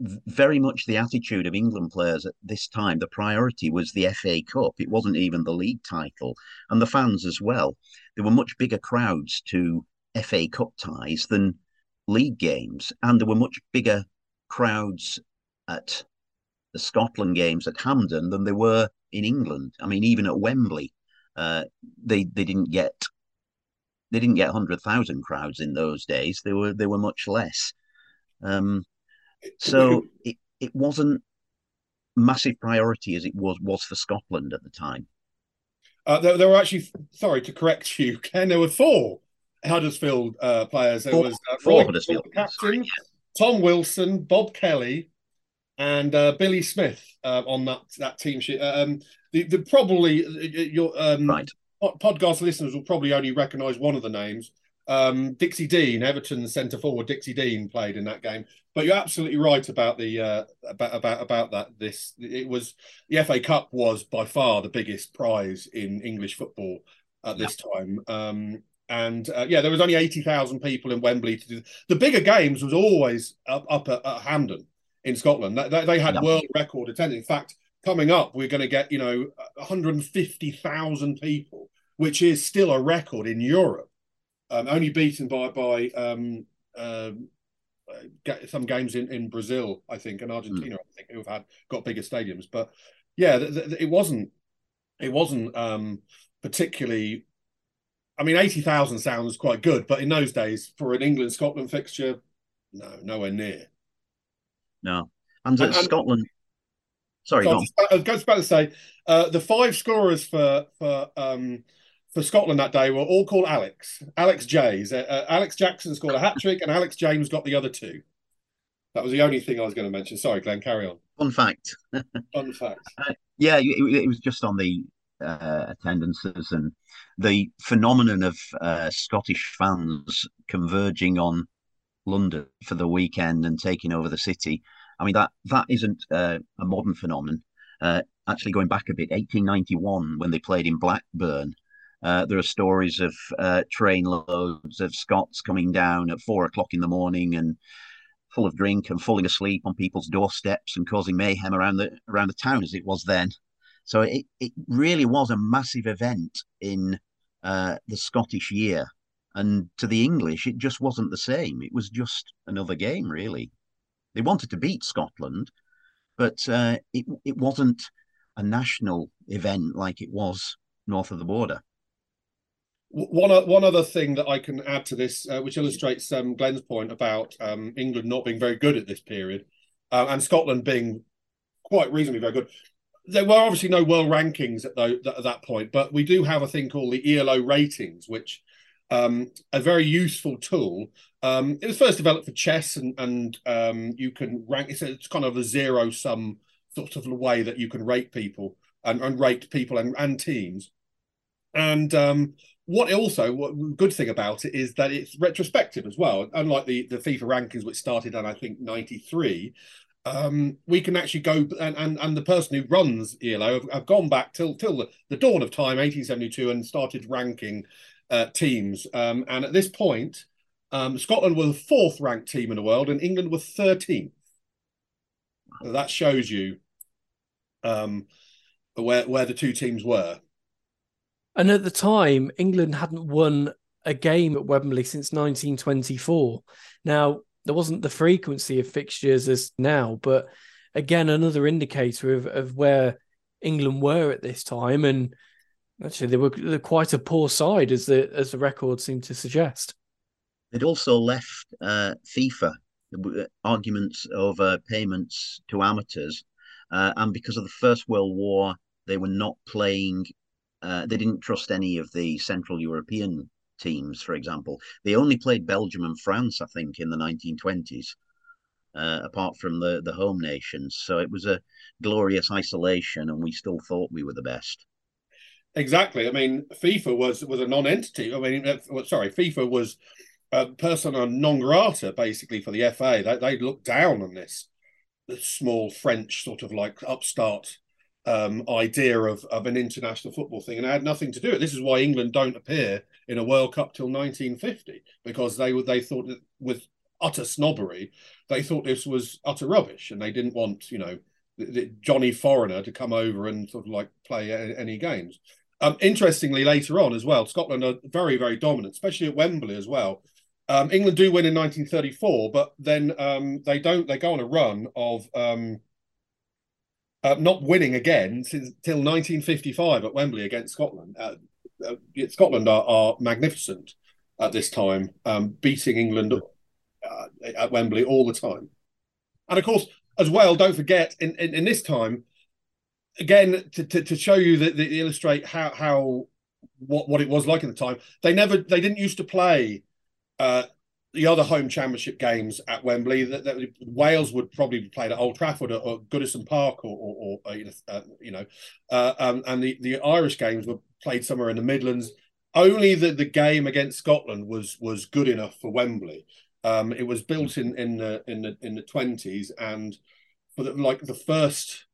Speaker 8: very much the attitude of England players at this time. The priority was the FA Cup. It wasn't even the league title. And the fans as well. There were much bigger crowds to FA Cup ties than league games. And there were much bigger crowds at the Scotland games at Hampden than there were in England. I mean, even at Wembley, uh, they they didn't get they didn't get hundred thousand crowds in those days. They were they were much less. Um, so it, it wasn't massive priority as it was was for Scotland at the time.
Speaker 9: Uh, there, there, were actually, sorry to correct you, Ken, there were four Huddersfield uh, players. There
Speaker 8: four,
Speaker 9: was uh,
Speaker 8: four
Speaker 9: Roy,
Speaker 8: Huddersfield
Speaker 9: captain,
Speaker 8: sorry,
Speaker 9: Tom Wilson, Bob Kelly, and uh, Billy Smith uh, on that that team sheet. Um, the, the probably uh, your um,
Speaker 8: right.
Speaker 9: podcast listeners will probably only recognise one of the names. Um, Dixie Dean, Everton centre forward, Dixie Dean played in that game. But you're absolutely right about the uh, about about about that. This it was the FA Cup was by far the biggest prize in English football at this time. Um, and uh, yeah, there was only eighty thousand people in Wembley to do the bigger games. Was always up, up at, at Hampden in Scotland. They, they had world record attendance. In fact, coming up, we're going to get you know one hundred and fifty thousand people, which is still a record in Europe, um, only beaten by by um, um, some games in, in Brazil, I think, and Argentina, mm. I think, who've had got bigger stadiums. But yeah, th- th- it wasn't it wasn't um, particularly. I mean, eighty thousand sounds quite good, but in those days, for an England Scotland fixture, no, nowhere near.
Speaker 8: No, and, and, and Scotland. Sorry, so
Speaker 9: I was just about to say uh, the five scorers for for um, for Scotland that day were all called Alex, Alex Jays. Uh, Alex Jackson scored a hat trick, and Alex James got the other two. That was the only thing I was going to mention. Sorry, Glen, carry on.
Speaker 8: Fun fact.
Speaker 9: Fun fact.
Speaker 8: Uh, yeah, it, it, was just on the uh, attendances and the phenomenon of uh, Scottish fans converging on London for the weekend and taking over the city. I mean that that isn't uh, a modern phenomenon. actually, going back a bit, 1891 when they played in Blackburn uh, there are stories of uh, trainloads of Scots coming down at four o'clock in the morning and full of drink and falling asleep on people's doorsteps and causing mayhem around the around the town as it was then. So it, it really was a massive event in uh, the Scottish year. And to the English, it just wasn't the same. It was just another game, really. They wanted to beat Scotland, but uh, it it wasn't a national event like it was north of the border.
Speaker 9: One one other thing that I can add to this, uh, which illustrates um, Glen's point about um, England not being very good at this period, uh, and Scotland being quite reasonably very good. There were obviously no world rankings at, the, at that point, but we do have a thing called the ELO ratings, which um, a very useful tool. Um, it was first developed for chess, and and um, you can rank. It's, it's kind of a zero sum sort of way that you can rate people and, and rate people and, and teams. And um, what also what good thing about it is that it's retrospective as well. Unlike the the FIFA rankings, which started on I think '93, um, we can actually go and, and and the person who runs ELO have, have gone back till till the, the, dawn of time, 1872, and started ranking uh, teams. Um, and at this point, um, Scotland were the fourth ranked team in the world, and England were 13th. So that shows you um, where where the two teams were.
Speaker 7: And at the time, England hadn't won a game at Wembley since 1924. Now, there wasn't the frequency of fixtures as now, but again, another indicator of, of where England were at this time. And actually, they were, quite a poor side, as the as the record seemed to suggest.
Speaker 8: They'd also left uh, FIFA arguments over payments to amateurs, uh, and because of the First World War, they were not playing uh, they didn't trust any of the Central European teams, for example. They only played Belgium and France, I think, in the 1920s, uh, apart from the, the home nations. So it was a glorious isolation, and we still thought we were the best.
Speaker 9: Exactly. I mean, FIFA was was a non-entity. I mean, uh, sorry, FIFA was a persona non grata basically for the FA. They they looked down on this, this small French sort of like upstart um, idea of, of an international football thing, and it had nothing to do with it. This is why England don't appear in a World Cup till 1950 because they would they thought that with utter snobbery, they thought this was utter rubbish, and they didn't want you know Johnny Foreigner to come over and sort of like play any games. Um, interestingly, later on as well, Scotland are very very dominant, especially at Wembley as well. Um, England do win in 1934, but then um, they don't. They go on a run of um, uh, not winning again since till 1955 at Wembley against Scotland. Uh, uh, Scotland are, are, magnificent at this time, um, beating England uh, at Wembley all the time. And of course, as well, don't forget in, in, in this time, again to, to, to show you that, that illustrate how how what what it was like at the time. They never they didn't used to play uh, the other home championship games at Wembley. That, that Wales would probably be played at Old Trafford or, or Goodison Park or, or, or uh, you know, uh, um, and the the Irish games were played somewhere in the Midlands. Only the the game against Scotland was was good enough for Wembley. Um, it was built in in the in the in the twenties, and for the, like the first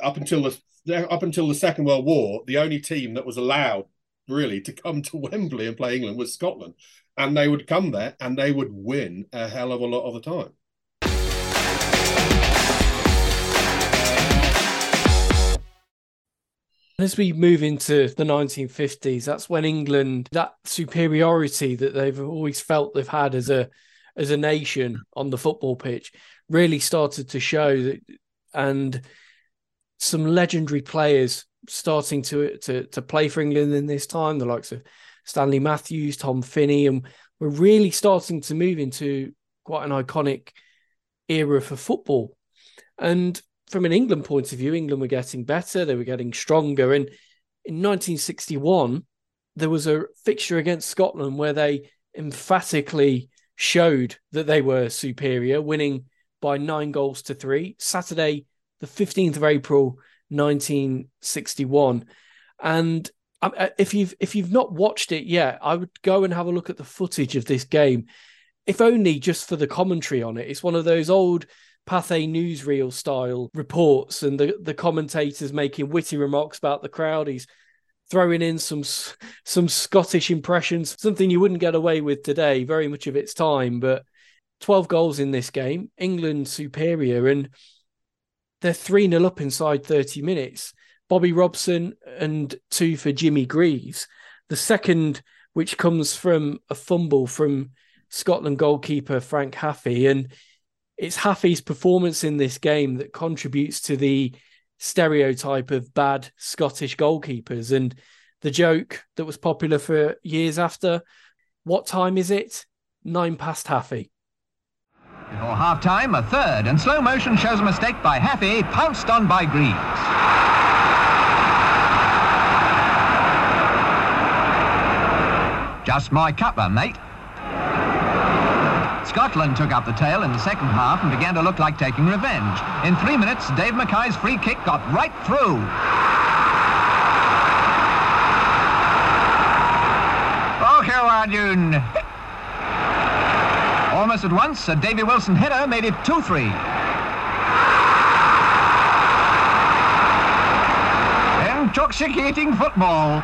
Speaker 9: up until the up until the Second World War, the only team that was allowed really to come to Wembley and play England was Scotland, and they would come there and they would win a hell of a lot of the time.
Speaker 7: As we move into the 1950s, that's when England, that superiority that they've always felt they've had as a as a nation on the football pitch, really started to show that, and some legendary players starting to to to play for England in this time, the likes of Stanley Matthews, Tom Finney, and we're really starting to move into quite an iconic era for football. And from an England point of view, England were getting better, they were getting stronger. And in 1961, there was a fixture against Scotland where they emphatically showed that they were superior, winning by nine goals to three. Saturday, the 15th of April, 1961. And if you've if you've not watched it yet, I would go and have a look at the footage of this game, if only just for the commentary on it. It's one of those old Pathé newsreel style reports, and the the commentators making witty remarks about the crowd. He's throwing in some some Scottish impressions, something you wouldn't get away with today. Very much of its time, but 12 goals in this game, England superior, and they're 3 0 up inside 30 minutes. Bobby Robson and two for Jimmy Greaves. The second, which comes from a fumble from Scotland goalkeeper Frank Haffey. And it's Haffey's performance in this game that contributes to the stereotype of bad Scottish goalkeepers. And the joke that was popular for years after what time is it? Nine past Haffey.
Speaker 1: Before half time, a third, and slow motion shows a mistake by Haffey, pounced on by Greaves. Just my cuppa, mate. Scotland took up the tail in the second half and began to look like taking revenge. In three minutes, Dave Mackay's free kick got right through. Arjun. Almost at once, a Davy Wilson header made it 2-3. Intoxicating football.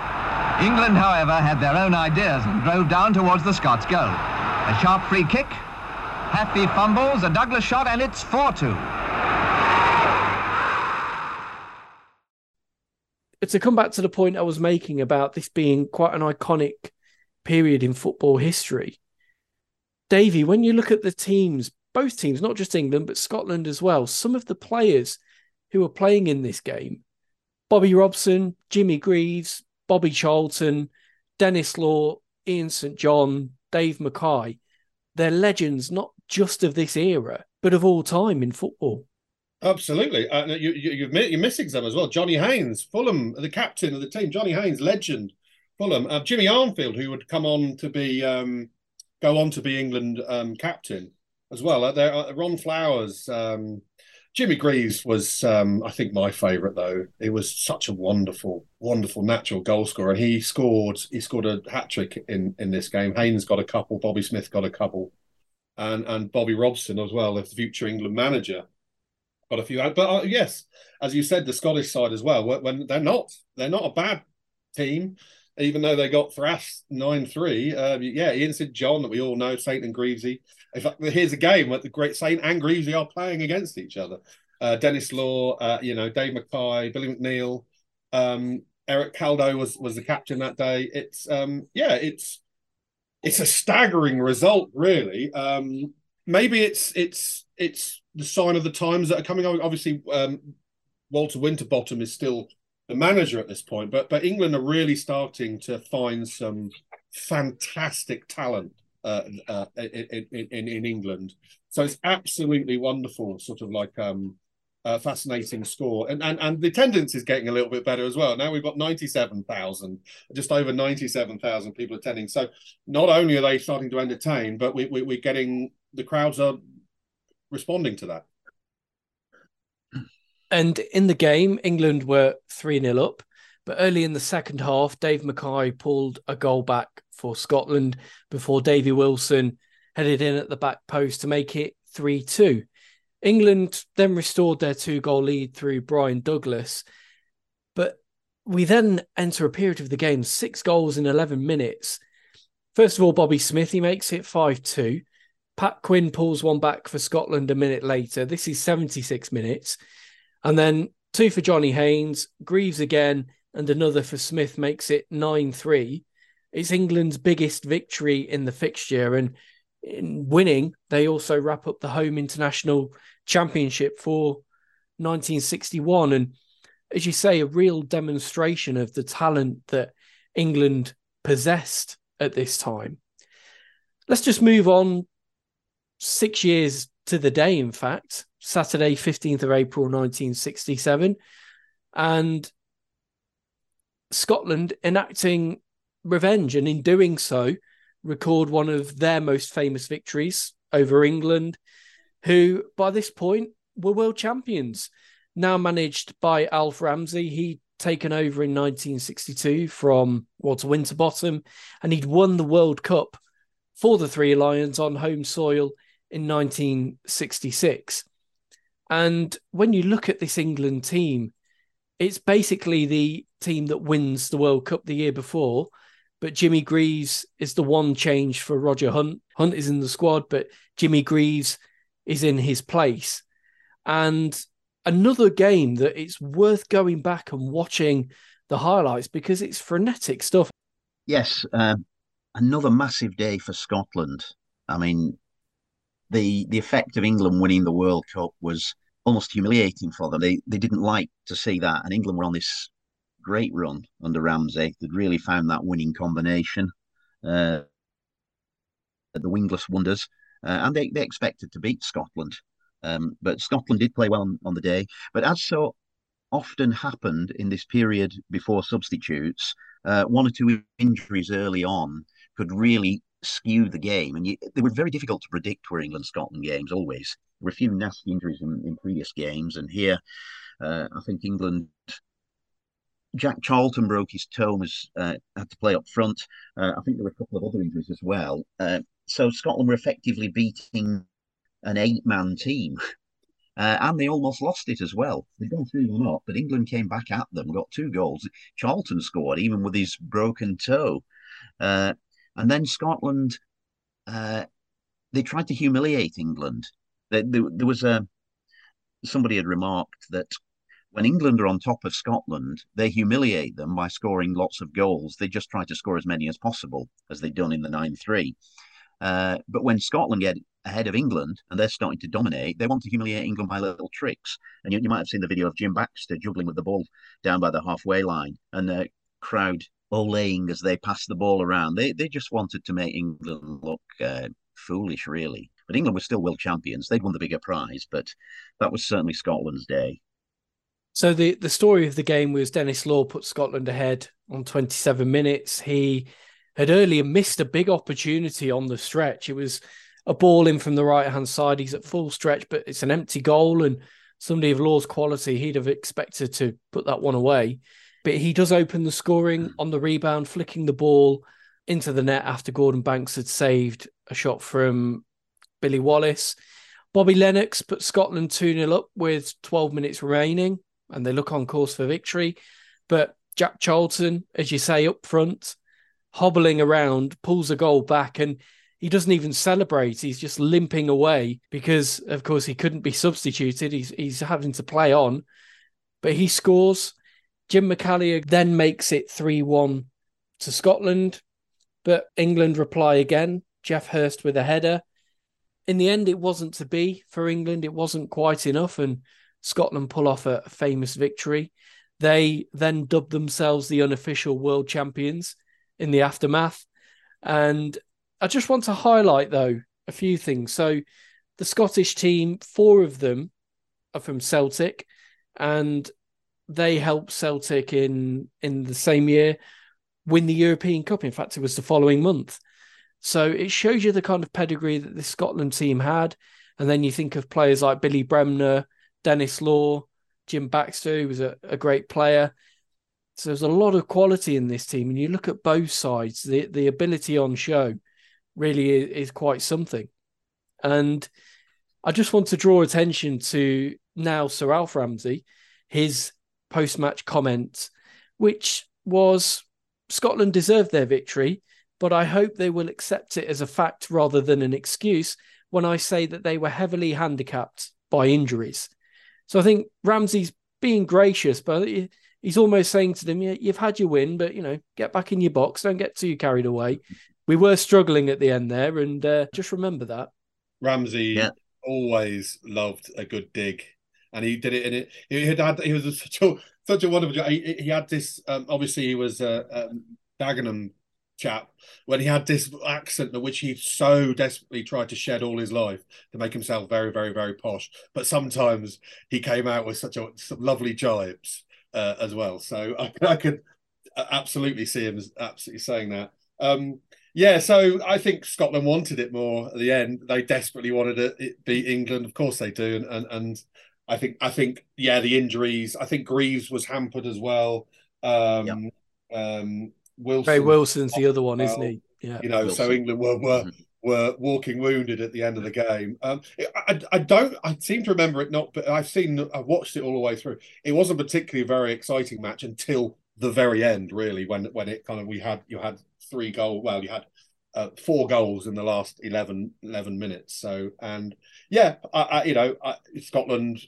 Speaker 1: England, however, had their own ideas and drove down towards the Scots goal. A sharp free kick, Haffey fumbles, a Douglas shot, and it's 4-2.
Speaker 7: To come back to the point I was making about this being quite an iconic period in football history, Davey, when you look at the teams, both teams, not just England, but Scotland as well, some of the players who were playing in this game Bobby Robson, Jimmy Greaves, Bobby Charlton, Denis Law, Ian St. John, Dave Mackay, they're legends not just of this era, but of all time in football.
Speaker 9: Absolutely. Uh, you, you, you're missing some as well. Johnny Haynes, Fulham, the captain of the team. Johnny Haynes, legend, Fulham. Uh, Jimmy Armfield, who would come on to be um, go on to be England um, captain as well. Uh, there, Ron Flowers, um, Jimmy Greaves was, um, I think, my favourite though. It was such a wonderful, wonderful natural goal scorer. He scored, he scored a hat trick in in this game. Haynes got a couple, Bobby Smith got a couple, and and Bobby Robson as well, the future England manager, got a few. But uh, yes, as you said, the Scottish side as well. When they're not, they're not a bad team even though they got thrashed 9 3. Um, yeah, Ian St. John, that we all know, Saint and Greavesy. In fact, here's a game where the great Saint and Greavesy are playing against each other. Uh, Denis Law, uh, you know, Dave Mackay, Billy McNeill, um, Eric Caldow was was the captain that day. It's um, yeah, it's it's a staggering result, really. Um, maybe it's it's it's the sign of the times that are coming. Obviously, um, Walter Winterbottom is still the manager at this point. But but England are really starting to find some fantastic talent uh, uh, in, in, in England. So it's absolutely wonderful, sort of like um, uh, fascinating score, and, and and the attendance is getting a little bit better as well. Now we've got ninety seven thousand, just over ninety seven thousand people attending. So not only are they starting to entertain, but we, we we're getting the crowds are responding to that.
Speaker 7: And in the game, England were 3 0 up. But early in the second half, Dave Mackay pulled a goal back for Scotland before Davy Wilson headed in at the back post to make it 3 2. England then restored their two goal lead through Bryan Douglas. But we then enter a period of the game, six goals in 11 minutes. First of all, Bobby Smith, he makes it 5 2. Pat Quinn pulls one back for Scotland a minute later. This is 76 minutes. And then two for Johnny Haynes, Greaves again, and another for Smith makes it 9 3. It's England's biggest victory in the fixture. And in winning, they also wrap up the home international championship for 1961. And as you say, a real demonstration of the talent that England possessed at this time. Let's just move on six years to the day, in fact, Saturday, 15th of April, 1967. And Scotland enacting revenge, and in doing so, record one of their most famous victories over England, who by this point were world champions. Now managed by Alf Ramsey, he'd taken over in 1962 from Walter Winterbottom, and he'd won the World Cup for the Three Lions on home soil in 1966. And when you look at this England team, it's basically the team that wins the World Cup the year before. But Jimmy Greaves is the one change for Roger Hunt. Hunt is in the squad, but Jimmy Greaves is in his place. And another game that it's worth going back and watching the highlights because it's frenetic stuff.
Speaker 8: Yes, uh, another massive day for Scotland. I mean, the the effect of England winning the World Cup was almost humiliating for them. They they didn't like to see that, and England were on this great run under Ramsey. They'd really found that winning combination, uh, the wingless wonders, uh, and they, they expected to beat Scotland. Um, but Scotland did play well on, on the day. But as so often happened in this period before substitutes, uh, one or two injuries early on could really skew the game. And you, they were very difficult to predict were England Scotland games always. There were a few nasty injuries in, in previous games. And here, uh, I think England. Jack Charlton broke his toe was uh, had to play up front. Uh, I think there were a couple of other injuries as well. Uh, so Scotland were effectively beating an eight-man team, uh, and they almost lost it as well. They'd gone through or not, but England came back at them, got two goals. Charlton scored even with his broken toe. Uh, and then Scotland, uh, they tried to humiliate England. There, there, there was a somebody had remarked that when England are on top of Scotland, they humiliate them by scoring lots of goals. They just try to score as many as possible, as they've done in the 9 3. Uh, but when Scotland get ahead of England and they're starting to dominate, they want to humiliate England by little tricks. And you, you might have seen the video of Jim Baxter juggling with the ball down by the halfway line and the crowd olaying as they passed the ball around. They they just wanted to make England look uh, foolish, really. But England were still world champions. They'd won the bigger prize, but that was certainly Scotland's day.
Speaker 7: So the the story of the game was Denis Law put Scotland ahead on 27 minutes. He had earlier missed a big opportunity on the stretch. It was a ball in from the right hand side. He's at full stretch, but it's an empty goal. And somebody of Law's quality, he'd have expected to put that one away. But he does open the scoring mm. on the rebound, flicking the ball into the net after Gordon Banks had saved a shot from Billy Wallace. Bobby Lennox put Scotland 2 0 up with 12 minutes remaining, and they look on course for victory. But Jack Charlton, as you say, up front, hobbling around, pulls a goal back, and he doesn't even celebrate. He's just limping away because, of course, he couldn't be substituted. He's, he's having to play on, but he scores. Jim McCalliog then makes it 3 1 to Scotland, but England reply again. Geoff Hurst with a header. In the end, it wasn't to be for England. It wasn't quite enough, and Scotland pull off a famous victory. They then dubbed themselves the unofficial world champions in the aftermath. And I just want to highlight, though, a few things. So, the Scottish team, four of them are from Celtic, and they helped Celtic in in the same year win the European Cup. In fact, it was the following month. So it shows you the kind of pedigree that the Scotland team had. And then you think of players like Billy Bremner, Denis Law, Jim Baxter, who was a, a great player. So there's a lot of quality in this team. And you look at both sides, the, the ability on show really is, is quite something. And I just want to draw attention to now Sir Alf Ramsey, his post match comment, which was Scotland deserved their victory, but I hope they will accept it as a fact rather than an excuse when I say that they were heavily handicapped by injuries. So I think Ramsey's being gracious, but he's almost saying to them, yeah, you've had your win, but you know, get back in your box, don't get too carried away. We were struggling at the end there, and uh, just remember that.
Speaker 9: Ramsey yeah. always loved a good dig, and he did it in it. He had, had he was such a such a wonderful. He, he had this. Um, obviously, he was a um, Dagenham chap when he had this accent that which he so desperately tried to shed all his life to make himself very, very, very posh. But sometimes he came out with such a some lovely jibes uh, as well. So I, I could absolutely see him absolutely saying that. Um, yeah, so I think Scotland wanted it more at the end. They desperately wanted it, it beat England. Of course they do, and, and and I think I think yeah, the injuries. I think Greaves was hampered as well. Um, yep. um,
Speaker 7: Wilson, Ray Wilson's the other one, well, isn't he?
Speaker 9: Yeah, you know, Wilson. so England were were mm-hmm. were walking wounded at the end of the game. Um, I, I don't. I seem to remember it not, but I've seen. I've watched it all the way through. It wasn't particularly a very exciting match until the very end, really, when when it kind of we had you had three goal. Well, you had uh, four goals in the last 11, 11 minutes. So, and yeah, I, I you know, I, Scotland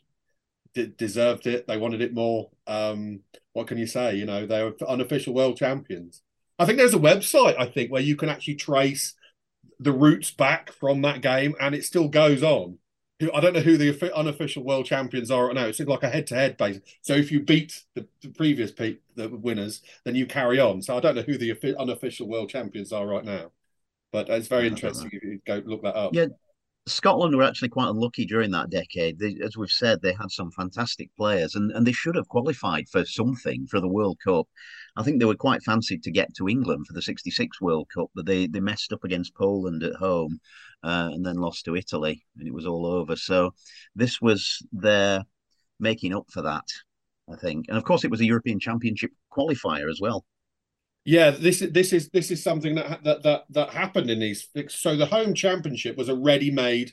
Speaker 9: d- deserved it. They wanted it more. Um, what can you say? You know, they were unofficial world champions. I think there's a website, I think, where you can actually trace the roots back from that game and it still goes on. I don't know who the unofficial world champions are right now. It's like a head-to-head base. So if you beat the, the previous pe- the winners, then you carry on. So I don't know who the unofficial world champions are right now, but it's very interesting if you go look that up.
Speaker 8: Yeah, Scotland were actually quite unlucky during that decade. They, as we've said, they had some fantastic players, and, and they should have qualified for something for the World Cup. I think they were quite fancied to get to England for the '66 World Cup, but they they messed up against Poland at home, uh, and then lost to Italy, and it was all over. So this was their making up for that, I think. And of course, it was a European Championship qualifier as well.
Speaker 9: Yeah, this is this is this is something that that that that happened in these. So the home championship was a ready-made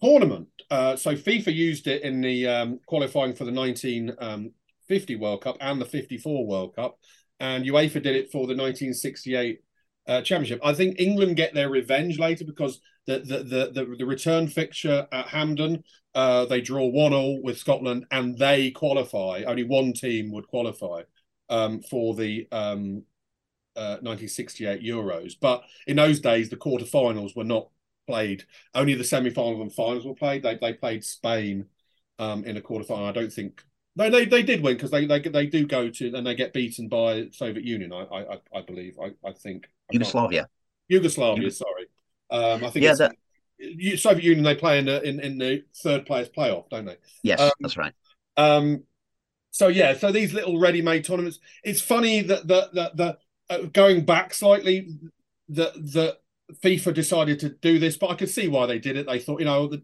Speaker 9: tournament. Uh, so FIFA used it in the um, qualifying for the 1950 um, World Cup and the 54 World Cup, and UEFA did it for the 1968 uh, championship. I think England get their revenge later because the the the the, the return fixture at Hampden, uh, they draw one all with Scotland and they qualify. Only one team would qualify um, for the um, 1968 uh, Euros. But in those days, the quarterfinals were not played. Only the semi-finals and finals were played. They they played Spain um, in a quarterfinal. I don't think no, they they did win because they, they they do go to and they get beaten by Soviet Union. I I I believe. I I think
Speaker 8: Yugoslavia.
Speaker 9: Yugoslavia. Sorry. Um, I think yeah, that... Soviet Union. They play in the in, in the third players playoff, don't they?
Speaker 8: Yes, um, that's right.
Speaker 9: Um, so yeah, so these little ready-made tournaments. It's funny that the the the going back slightly, that that FIFA decided to do this, but I could see why they did it. They thought, you know, the,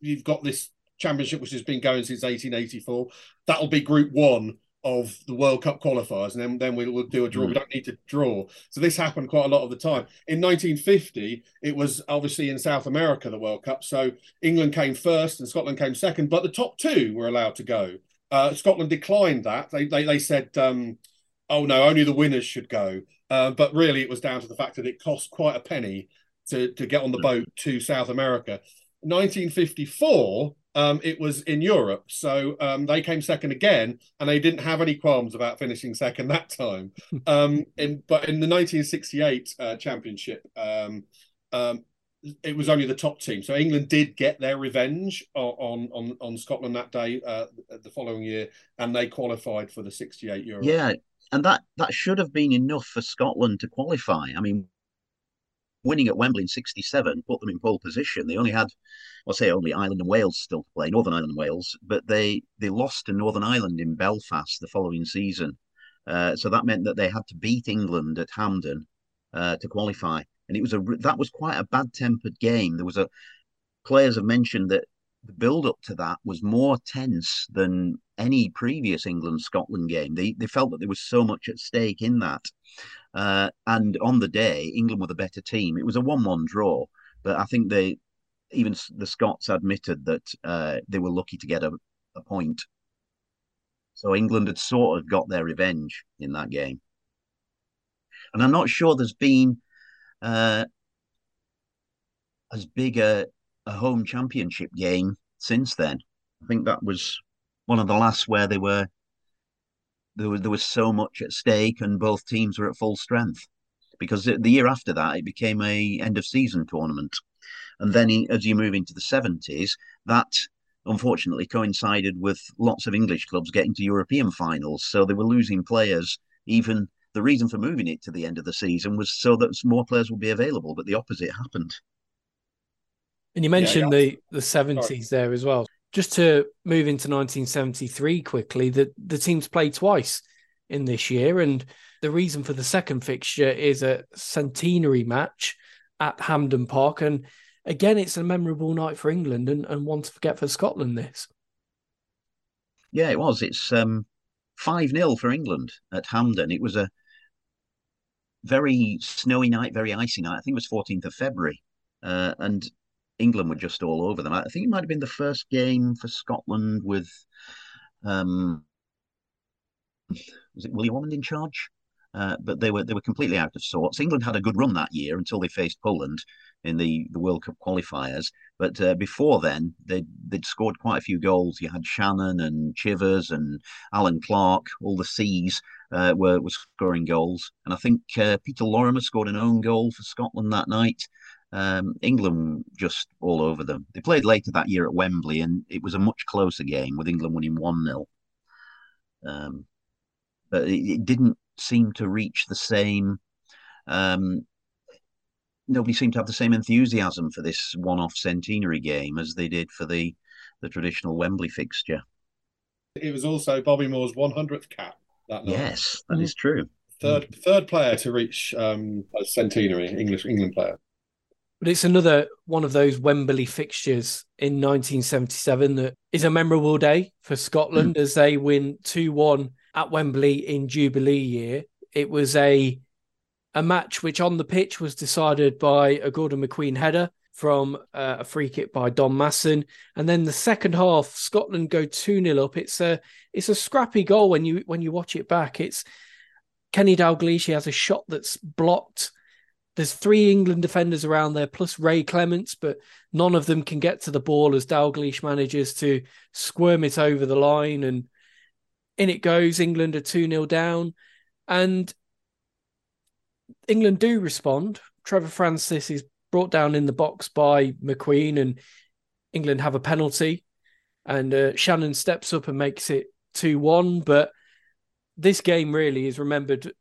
Speaker 9: you've got this championship which has been going since 1884. That'll be Group One of the World Cup qualifiers, and then, then we'll, we'll do a draw. Mm. We don't need to draw. So this happened quite a lot of the time. In 1950, it was obviously in South America, the World Cup. So England came first and Scotland came second, but the top two were allowed to go. Uh, Scotland declined that. They they, they said um, oh no, only the winners should go. Uh, but really, it was down to the fact that it cost quite a penny to, to get on the boat to South America. 1954, um, it was in Europe. So um, they came second again, and they didn't have any qualms about finishing second that time. Um, in, but in the 1968 uh, championship, um, um, it was only the top team. So England did get their revenge on on on Scotland that day, uh, the following year, and they qualified for the 68 Euro.
Speaker 8: Yeah, and that that should have been enough for Scotland to qualify. I mean, winning at Wembley in '67 put them in pole position. They only had, I'll say, only Ireland and Wales still to play, Northern Ireland and Wales, but they they lost to Northern Ireland in Belfast the following season. Uh, so that meant that they had to beat England at Hampden uh, to qualify, and it was a that was quite a bad tempered game. There was a players have mentioned that the build up to that was more tense than any previous England Scotland game. They they felt that there was so much at stake in that. Uh, and on the day, England were the better team. It was a one-one draw, but I think they even the Scots admitted that uh, they were lucky to get a, a point. So England had sort of got their revenge in that game. And I'm not sure there's been uh, as big a, a home championship game since then. I think that was one of the last where they were there was there was so much at stake and both teams were at full strength. Because the year after that it became a end of season tournament. And then as you move into the 70s that unfortunately coincided with lots of english clubs getting to european finals. So they were losing players. Even the reason for moving it to the end of the season was so that more players would be available but the opposite happened.
Speaker 7: And you mentioned yeah, the the 70s Sorry. there as well just to move into 1973 quickly, the, the teams played twice in this year. And the reason for the second fixture is a centenary match at Hampden Park. And again, it's a memorable night for England and, and one to forget for Scotland this.
Speaker 8: Yeah, it was. It's um, 5 0 for England at Hampden. It was a very snowy night, very icy night. I think it was 14th of February. Uh, and England were just all over them. I think it might have been the first game for Scotland with um, was it Willie Ormond in charge? Uh, but they were they were completely out of sorts. England had a good run that year until they faced Poland in the, the World Cup qualifiers. But uh, before then, they'd, they'd scored quite a few goals. You had Channon and Chivers and Allan Clarke, all the C's uh, were, were scoring goals. And I think uh, Peter Lorimer scored an own goal for Scotland that night. Um, England just all over them. They played later that year at Wembley, and it was a much closer game with England winning 1 0. Um, but it, it, didn't seem to reach the same. Um, nobody seemed to have the same enthusiasm for this one off centenary game as they did for the, the traditional Wembley fixture.
Speaker 9: It was also Bobby Moore's 100th cap that night.
Speaker 8: Yes, that is true.
Speaker 9: Third third player to reach um, a centenary English England player.
Speaker 7: But it's another one of those Wembley fixtures in 1977 that is a memorable day for Scotland mm. as they win 2 1 at Wembley in Jubilee year. It was a a match which on the pitch was decided by a Gordon McQueen header from uh, a free kick by Don Masson. And then the second half, Scotland go 2 0 up. It's a it's a scrappy goal when you when you watch it back. It's Kenny Dalglish, he has a shot that's blocked there's three England defenders around there, plus Ray Clemence, but none of them can get to the ball as Dalglish manages to squirm it over the line. And in it goes. England are 2 0 down. And England do respond. Trevor Francis is brought down in the box by McQueen, and England have a penalty. And uh, Channon steps up and makes it 2 1. But this game really is remembered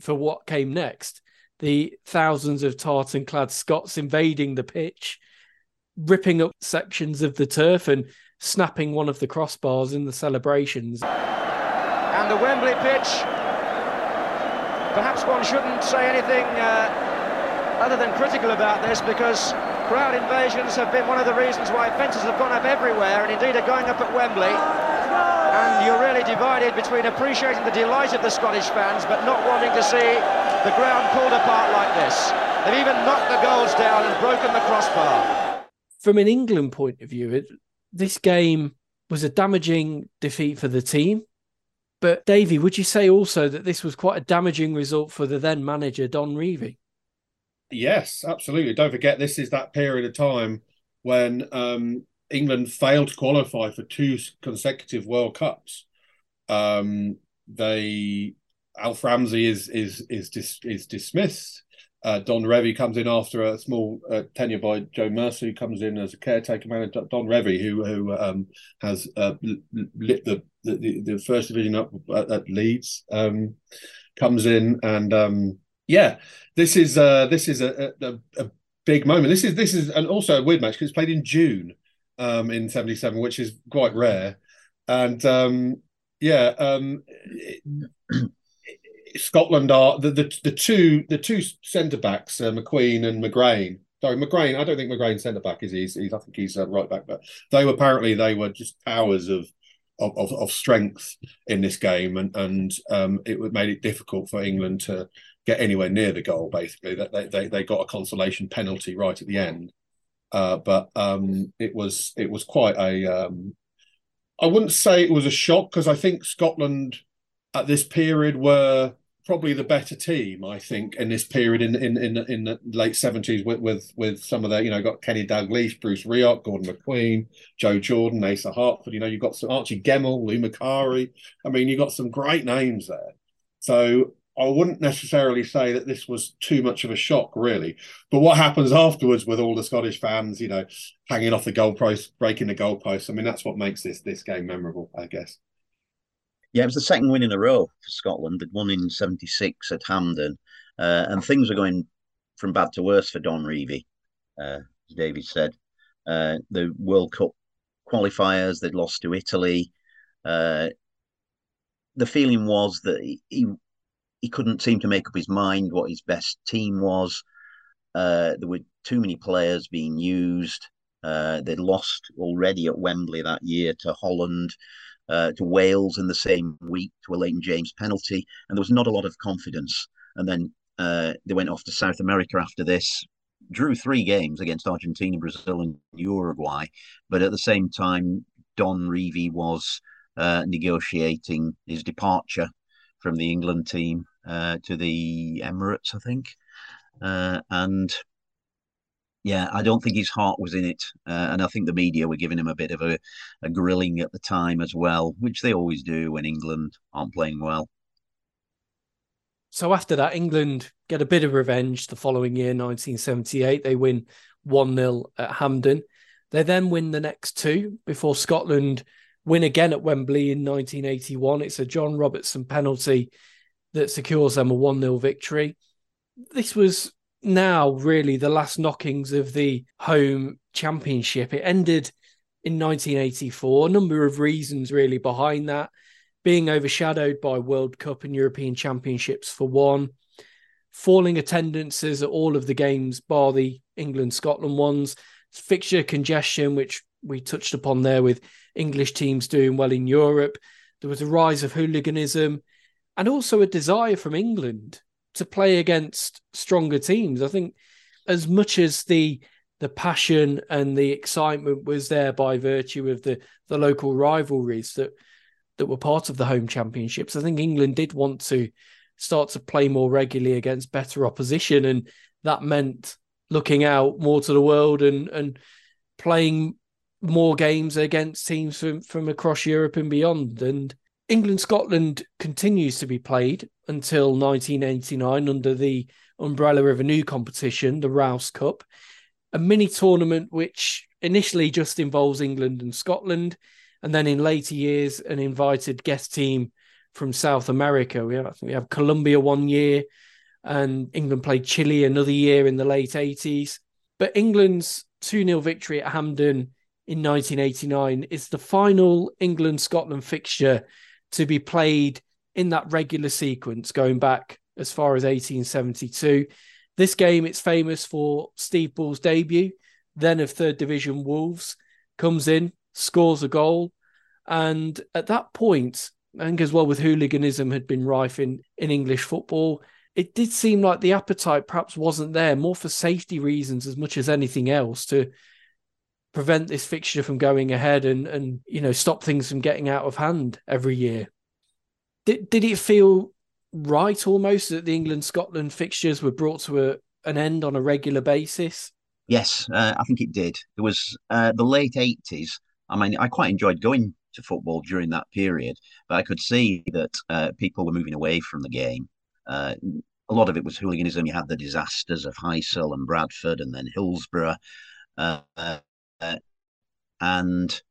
Speaker 7: for what came next the thousands of tartan clad Scots invading the pitch, ripping up sections of the turf and snapping one of the crossbars in the celebrations.
Speaker 2: And the Wembley pitch, perhaps one shouldn't say anything uh, other than critical about this because crowd invasions have been one of the reasons why fences have gone up everywhere and indeed are going up at Wembley. And you're really divided between appreciating the delight of the Scottish fans but not wanting to see the ground pulled apart like this. They've even knocked the goals down and broken the crossbar.
Speaker 7: From an England point of view, it, this game was a damaging defeat for the team. But Davy, would you say also that this was quite a damaging result for the then manager Don Revie?
Speaker 9: Yes, absolutely. Don't forget, this is that period of time when um, England failed to qualify for two consecutive World Cups. Um, they Alf Ramsey is is is dis, is dismissed. Uh, Don Revie comes in after a small uh, tenure by Joe Mercer, who comes in as a caretaker manager. Don Revie, who who um, has uh, lit the, the, the first division up at, at Leeds, um, comes in and um, Yeah, this is uh, this is a, a, a big moment. This is this is and also a weird match because it's played in June um, in '77, which is quite rare. And um, yeah, um, Scotland are the, the the two the two centre backs, uh, McQueen and McGrain. Sorry, McGrain. I don't think McGrain centre back is. He's, he's I think he's uh, right back. But they were apparently they were just towers of of, of, of strength in this game, and and um, it made it difficult for England to get anywhere near the goal. Basically, that they, they they got a consolation penalty right at the end. Uh, but um, it was it was quite a. Um, I wouldn't say it was a shock because I think Scotland at this period were probably the better team, I think, in this period in in in, in the late seventies with, with with some of the you know got Kenny Dalglish, Bruce Rioch, Gordon McQueen, Joe Jordan, Asa Hartford. You know, you've got some Archie Gemmill, Lou Macari. I mean, you've got some great names there. So I wouldn't necessarily say that this was too much of a shock, really. But what happens afterwards with all the Scottish fans, you know, hanging off the goalpost, breaking the goalpost? I mean, that's what makes this this game memorable, I guess.
Speaker 8: Yeah, it was the second win in a row for Scotland. They'd won in '76 at Hampden, uh, and things were going from bad to worse for Don Revie, uh, as David said. Uh, the World Cup qualifiers, they'd lost to Italy. Uh, the feeling was that he, he, he couldn't seem to make up his mind what his best team was. Uh, there were too many players being used. Uh, they'd lost already at Wembley that year to Holland uh, to Wales in the same week to a Leighton James penalty, and there was not a lot of confidence. And then uh, they went off to South America after this, drew three games against Argentina, Brazil, and Uruguay. But at the same time, Don Revie was uh, negotiating his departure from the England team uh, to the Emirates, I think. Uh, and yeah, I don't think his heart was in it. Uh, and I think the media were giving him a bit of a, a grilling at the time as well, which they always do when England aren't playing well.
Speaker 7: So after that, England get a bit of revenge the following year, 1978. They win 1 0 at Hampden. They then win the next two before Scotland win again at Wembley in 1981. It's a John Robertson penalty that secures them a 1 0 victory. This was now really the last knockings of the home championship. It ended in 1984. A number of reasons really behind that. Being overshadowed by World Cup and European Championships for one, falling attendances at all of the games, bar the England Scotland ones, fixture congestion, which we touched upon there with English teams doing well in Europe. There was a rise of hooliganism and also a desire from England to play against stronger teams. I think as much as the the passion and the excitement was there by virtue of the the local rivalries that that were part of the home championships, I think England did want to start to play more regularly against better opposition, and that meant looking out more to the world and and playing more games against teams from from across Europe and beyond. And England Scotland continues to be played until 1989 under the umbrella of a new competition, the Rouse Cup, a mini tournament which initially just involves England and Scotland, and then in later years an invited guest team from South America. We have we have Colombia one year, and England played Chile another year in the late 80s. But England's 2 0 victory at Hampden in 1989 is the final England Scotland fixture to be played in that regular sequence going back as far as 1872. This game, it's famous for Steve Bull's debut, then of third division Wolves, comes in, scores a goal. And at that point, I think as well with hooliganism had been rife in, in English football, it did seem like the appetite perhaps wasn't there, more for safety reasons as much as anything else, to prevent this fixture from going ahead and and you know stop things from getting out of hand every year. Did did it feel right almost that the England Scotland fixtures were brought to a, an end on a regular basis?
Speaker 8: Yes, uh, I think it did. It was uh, the late eighties. I mean, I quite enjoyed going to football during that period, but I could see that uh, people were moving away from the game. Uh, a lot of it was hooliganism. You had the disasters of Heysel and Bradford, and then Hillsborough. Uh, and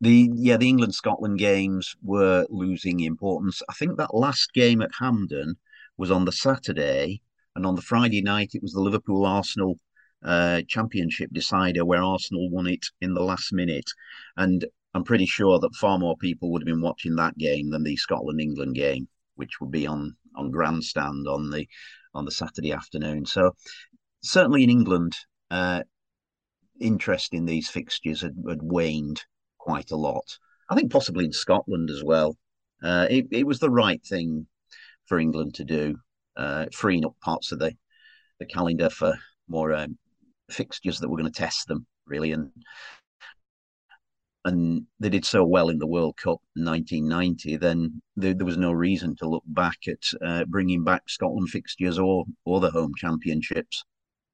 Speaker 8: the yeah the England Scotland games were losing importance. I think that last game at Hampden was on the Saturday, and on the Friday night it was the Liverpool Arsenal uh, Championship decider where Arsenal won it in the last minute, and I'm pretty sure that far more people would have been watching that game than the Scotland England game, which would be on on grandstand on the on the Saturday afternoon. So certainly in England, uh, interest in these fixtures had, had, waned quite a lot. I think possibly in Scotland as well. Uh, it, it, was the right thing for England to do, uh, freeing up parts of the the calendar for more um, fixtures that were going to test them really, and and they did so well in the World Cup in 1990, then there, there was no reason to look back at uh, bringing back Scotland fixtures or or the home championships.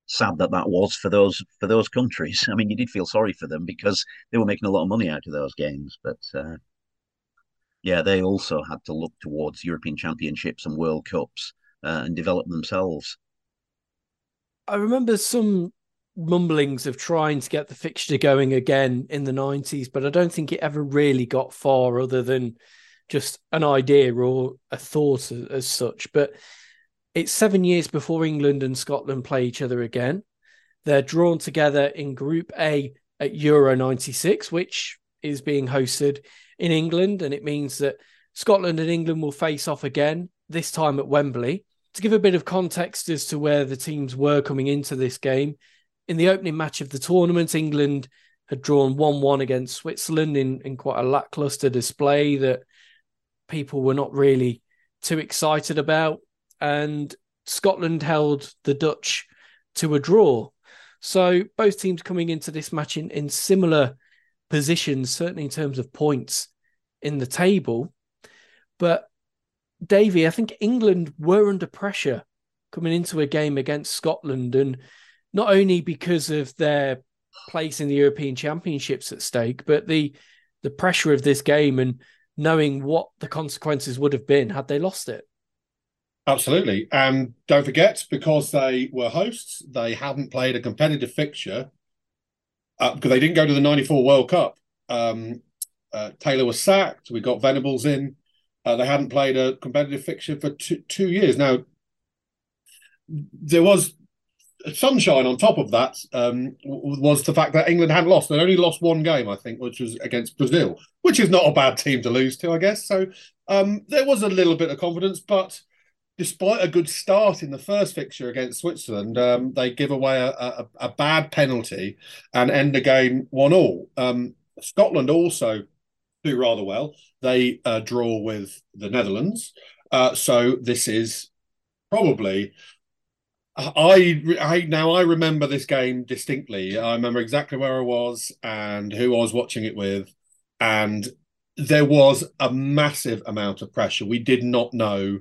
Speaker 8: Sad that that was for those for those countries. I mean, you did feel sorry for them because they were making a lot of money out of those games, but uh, yeah, they also had to look towards European Championships and World Cups uh, and develop themselves.
Speaker 7: I remember some mumblings of trying to get the fixture going again in the 90s, but I don't think it ever really got far other than just an idea or a thought as, as such. But it's seven years before England and Scotland play each other again. They're drawn together in Group A at Euro 96, which is being hosted in England. And it means that Scotland and England will face off again, this time at Wembley. To give a bit of context as to where the teams were coming into this game, in the opening match of the tournament, England had drawn 1 1 against Switzerland in, in quite a lackluster display that people were not really too excited about. And Scotland held the Dutch to a draw. So both teams coming into this match in, in similar positions, certainly in terms of points in the table. But Davey, I think England were under pressure coming into a game against Scotland. And not only because of their place in the European Championships at stake, but the the pressure of this game and knowing what the consequences would have been had they lost it.
Speaker 9: Absolutely. And don't forget, because they were hosts, they hadn't played a competitive fixture uh, because they didn't go to the 94 World Cup. Um, uh, Taylor was sacked. We got Venables in. Uh, they hadn't played a competitive fixture for two, two years. Now, there was sunshine on top of that um, was the fact that England had lost. They only lost one game, I think, which was against Brazil, which is not a bad team to lose to, I guess. So um, there was a little bit of confidence, but despite a good start in the first fixture against Switzerland, um, they give away a, a, a, bad penalty and end the game one all. Um, Scotland also do rather well. They uh, draw with the Netherlands. Uh, so this is probably I, I now I remember this game distinctly. I remember exactly where I was and who I was watching it with, and there was a massive amount of pressure. We did not know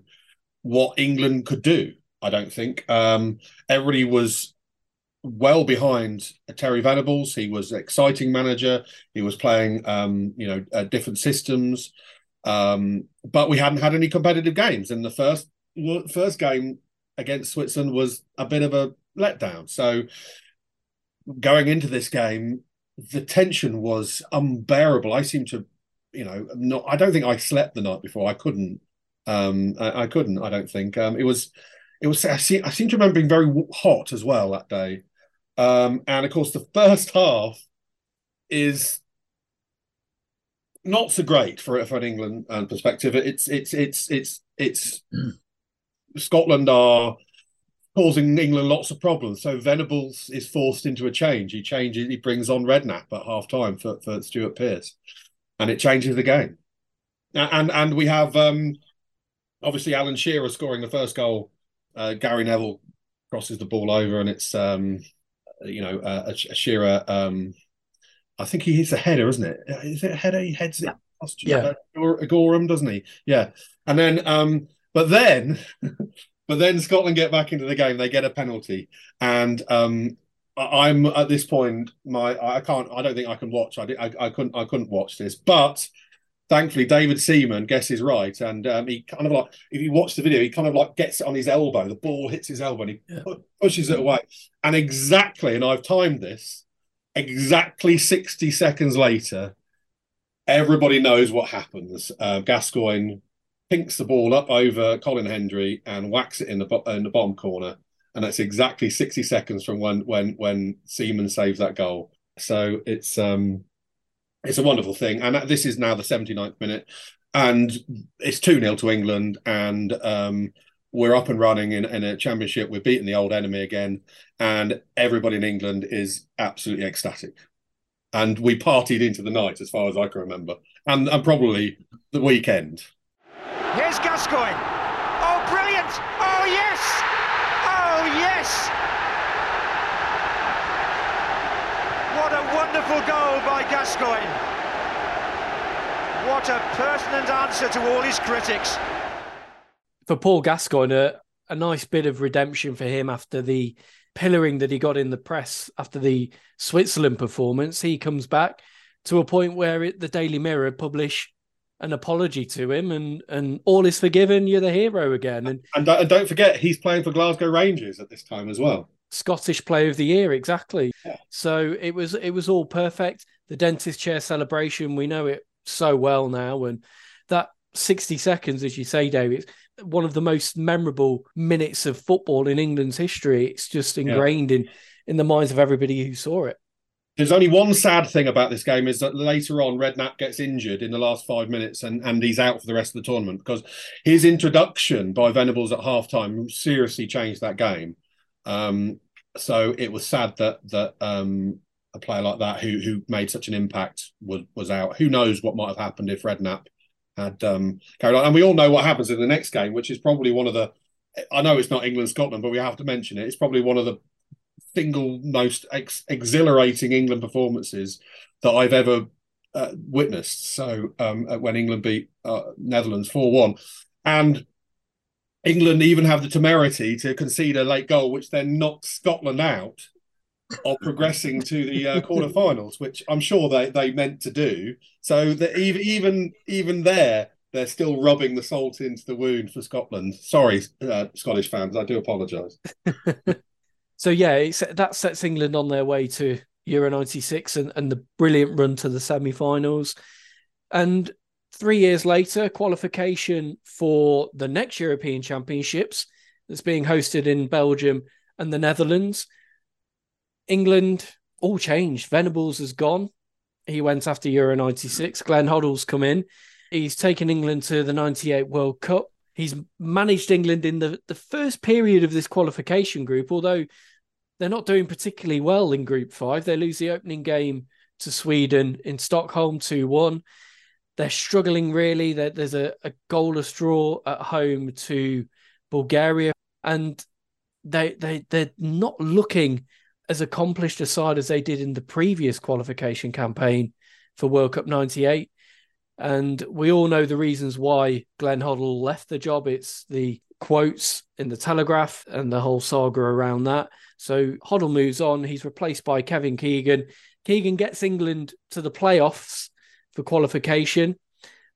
Speaker 9: what England could do. I don't think um, everybody was well behind Terry Venables. He was exciting manager. He was playing, um, you know, uh, different systems, um, but we hadn't had any competitive games. In the first first game, against Switzerland was a bit of a letdown. So going into this game, the tension was unbearable. I seem to, you know, not. I don't think I slept the night before. I couldn't. Um, I, I couldn't. I don't think. Um, it was. It was. I seem, I seem to remember being very hot as well that day. Um, and of course, the first half is not so great for for an England uh, perspective. It's it's it's it's it's mm. Scotland are causing England lots of problems. So Venables is forced into a change. He changes. He brings on Redknapp at half time for, for Stuart Pearce, and it changes the game. And and we have um, obviously Alan Shearer scoring the first goal. Uh, Gary Neville crosses the ball over, and it's um, you know uh, a, a Shearer. Um, I think he hits a header, isn't it? Is it a header? He heads it.
Speaker 7: Yeah,
Speaker 9: Goram, doesn't he? Yeah, and then um, but then, but then Scotland get back into the game. They get a penalty, and um, I'm at this point. My I can't. I don't think I can watch. I, I, I couldn't. I couldn't watch this, but thankfully David Seaman guesses right, and um, he kind of like if you watch the video, he kind of like gets it on his elbow. The ball hits his elbow, and he yeah. pushes it away. And exactly, and I've timed this exactly sixty seconds later. Everybody knows what happens. Uh, Gascoigne pinks the ball up over Colin Hendry and whacks it in the bo- in the bottom corner, and that's exactly sixty seconds from when when when Seaman saves that goal. So it's um it's a wonderful thing, and this is now the 79th minute, and it's two 0 to England, and um we're up and running in, in a championship. We're beating the old enemy again, and everybody in England is absolutely ecstatic. And we partied into the night, as far as I can remember, and, and probably the weekend.
Speaker 2: Here's Gascoigne. Oh, brilliant! Oh, yes! What a wonderful goal by Gascoigne. What a pertinent answer to all his critics
Speaker 7: for Paul Gascoigne, a, a nice bit of redemption for him after the pillaring that he got in the press after the Switzerland performance. He comes back to a point where it, the Daily Mirror publish an apology to him and and all is forgiven you're the hero again and,
Speaker 9: and, and don't forget he's playing for Glasgow Rangers at this time as well
Speaker 7: Scottish player of the year exactly yeah. so it was it was all perfect the dentist chair celebration we know it so well now and that 60 seconds as you say David one of the most memorable minutes of football in England's history. It's just ingrained yeah. in in the minds of everybody who saw it.
Speaker 9: There's only one sad thing about this game is that later on Redknapp gets injured in the last five minutes and, and he's out for the rest of the tournament because his introduction by Venables at halftime seriously changed that game. Um, so it was sad that that um, a player like that who who made such an impact was was out. Who knows what might have happened if Redknapp had um, carried on. And we all know what happens in the next game, which is probably one of the. I know it's not England Scotland, but we have to mention it. It's probably one of the single most ex- exhilarating England performances that I've ever uh, witnessed. So um, when England beat uh, Netherlands four one, and England even have the temerity to concede a late goal, which then knocked Scotland out of progressing to the uh, quarterfinals, which I'm sure they, they meant to do. So that even even even there, they're still rubbing the salt into the wound for Scotland. Sorry, uh, Scottish fans, I do apologise.
Speaker 7: so yeah, that sets England on their way to Euro '96 and, and the brilliant run to the semi-finals. And three years later, qualification for the next European Championships that's being hosted in Belgium and the Netherlands. England all changed. Venables has gone. He went after Euro 96. Glenn Hoddle's come in. He's taken England to the 98 World Cup. He's managed England in the, the first period of this qualification group, although they're not doing particularly well in Group 5. They lose the opening game to Sweden in Stockholm 2 1. They're struggling really. There's a, a goalless draw at home to Bulgaria, and they, they, they're not looking as accomplished a side as they did in the previous qualification campaign for World Cup 98. And we all know the reasons why Glenn Hoddle left the job. It's the quotes in the Telegraph and the whole saga around that. So Hoddle moves on. He's replaced by Kevin Keegan. Keegan gets England to the playoffs for qualification.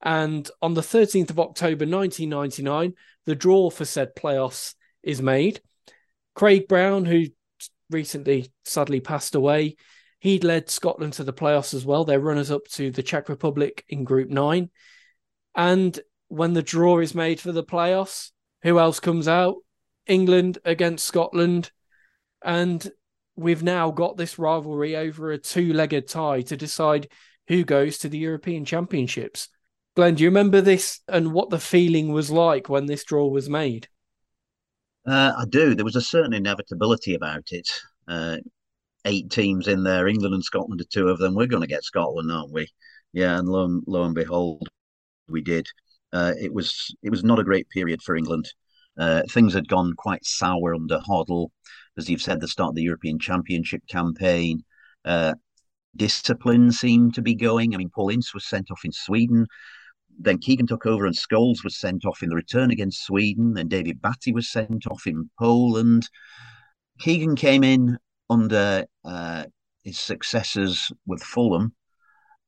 Speaker 7: And on the 13th of October 1999, the draw for said playoffs is made. Craig Brown, who recently sadly passed away. He'd led Scotland to the playoffs as well. They're runners up to the Czech Republic in Group Nine. And when the draw is made for the playoffs, who else comes out? England against Scotland. And we've now got this rivalry over a two legged tie to decide who goes to the European Championships. Glenn, do you remember this and what the feeling was like when this draw was made?
Speaker 8: Uh, I do. There was a certain inevitability about it. Uh, eight teams in there, England and Scotland are two of them. We're going to get Scotland, aren't we? Yeah, and lo, lo and behold, we did. Uh, it was it was not a great period for England. Uh, things had gone quite sour under Hoddle, as you've said, the start of the European Championship campaign. Uh, discipline seemed to be going. I mean, Paul Ince was sent off in Sweden then Keegan took over and Scholes was sent off in the return against Sweden. Then David Batty was sent off in Poland. Keegan came in under uh, his successors with Fulham,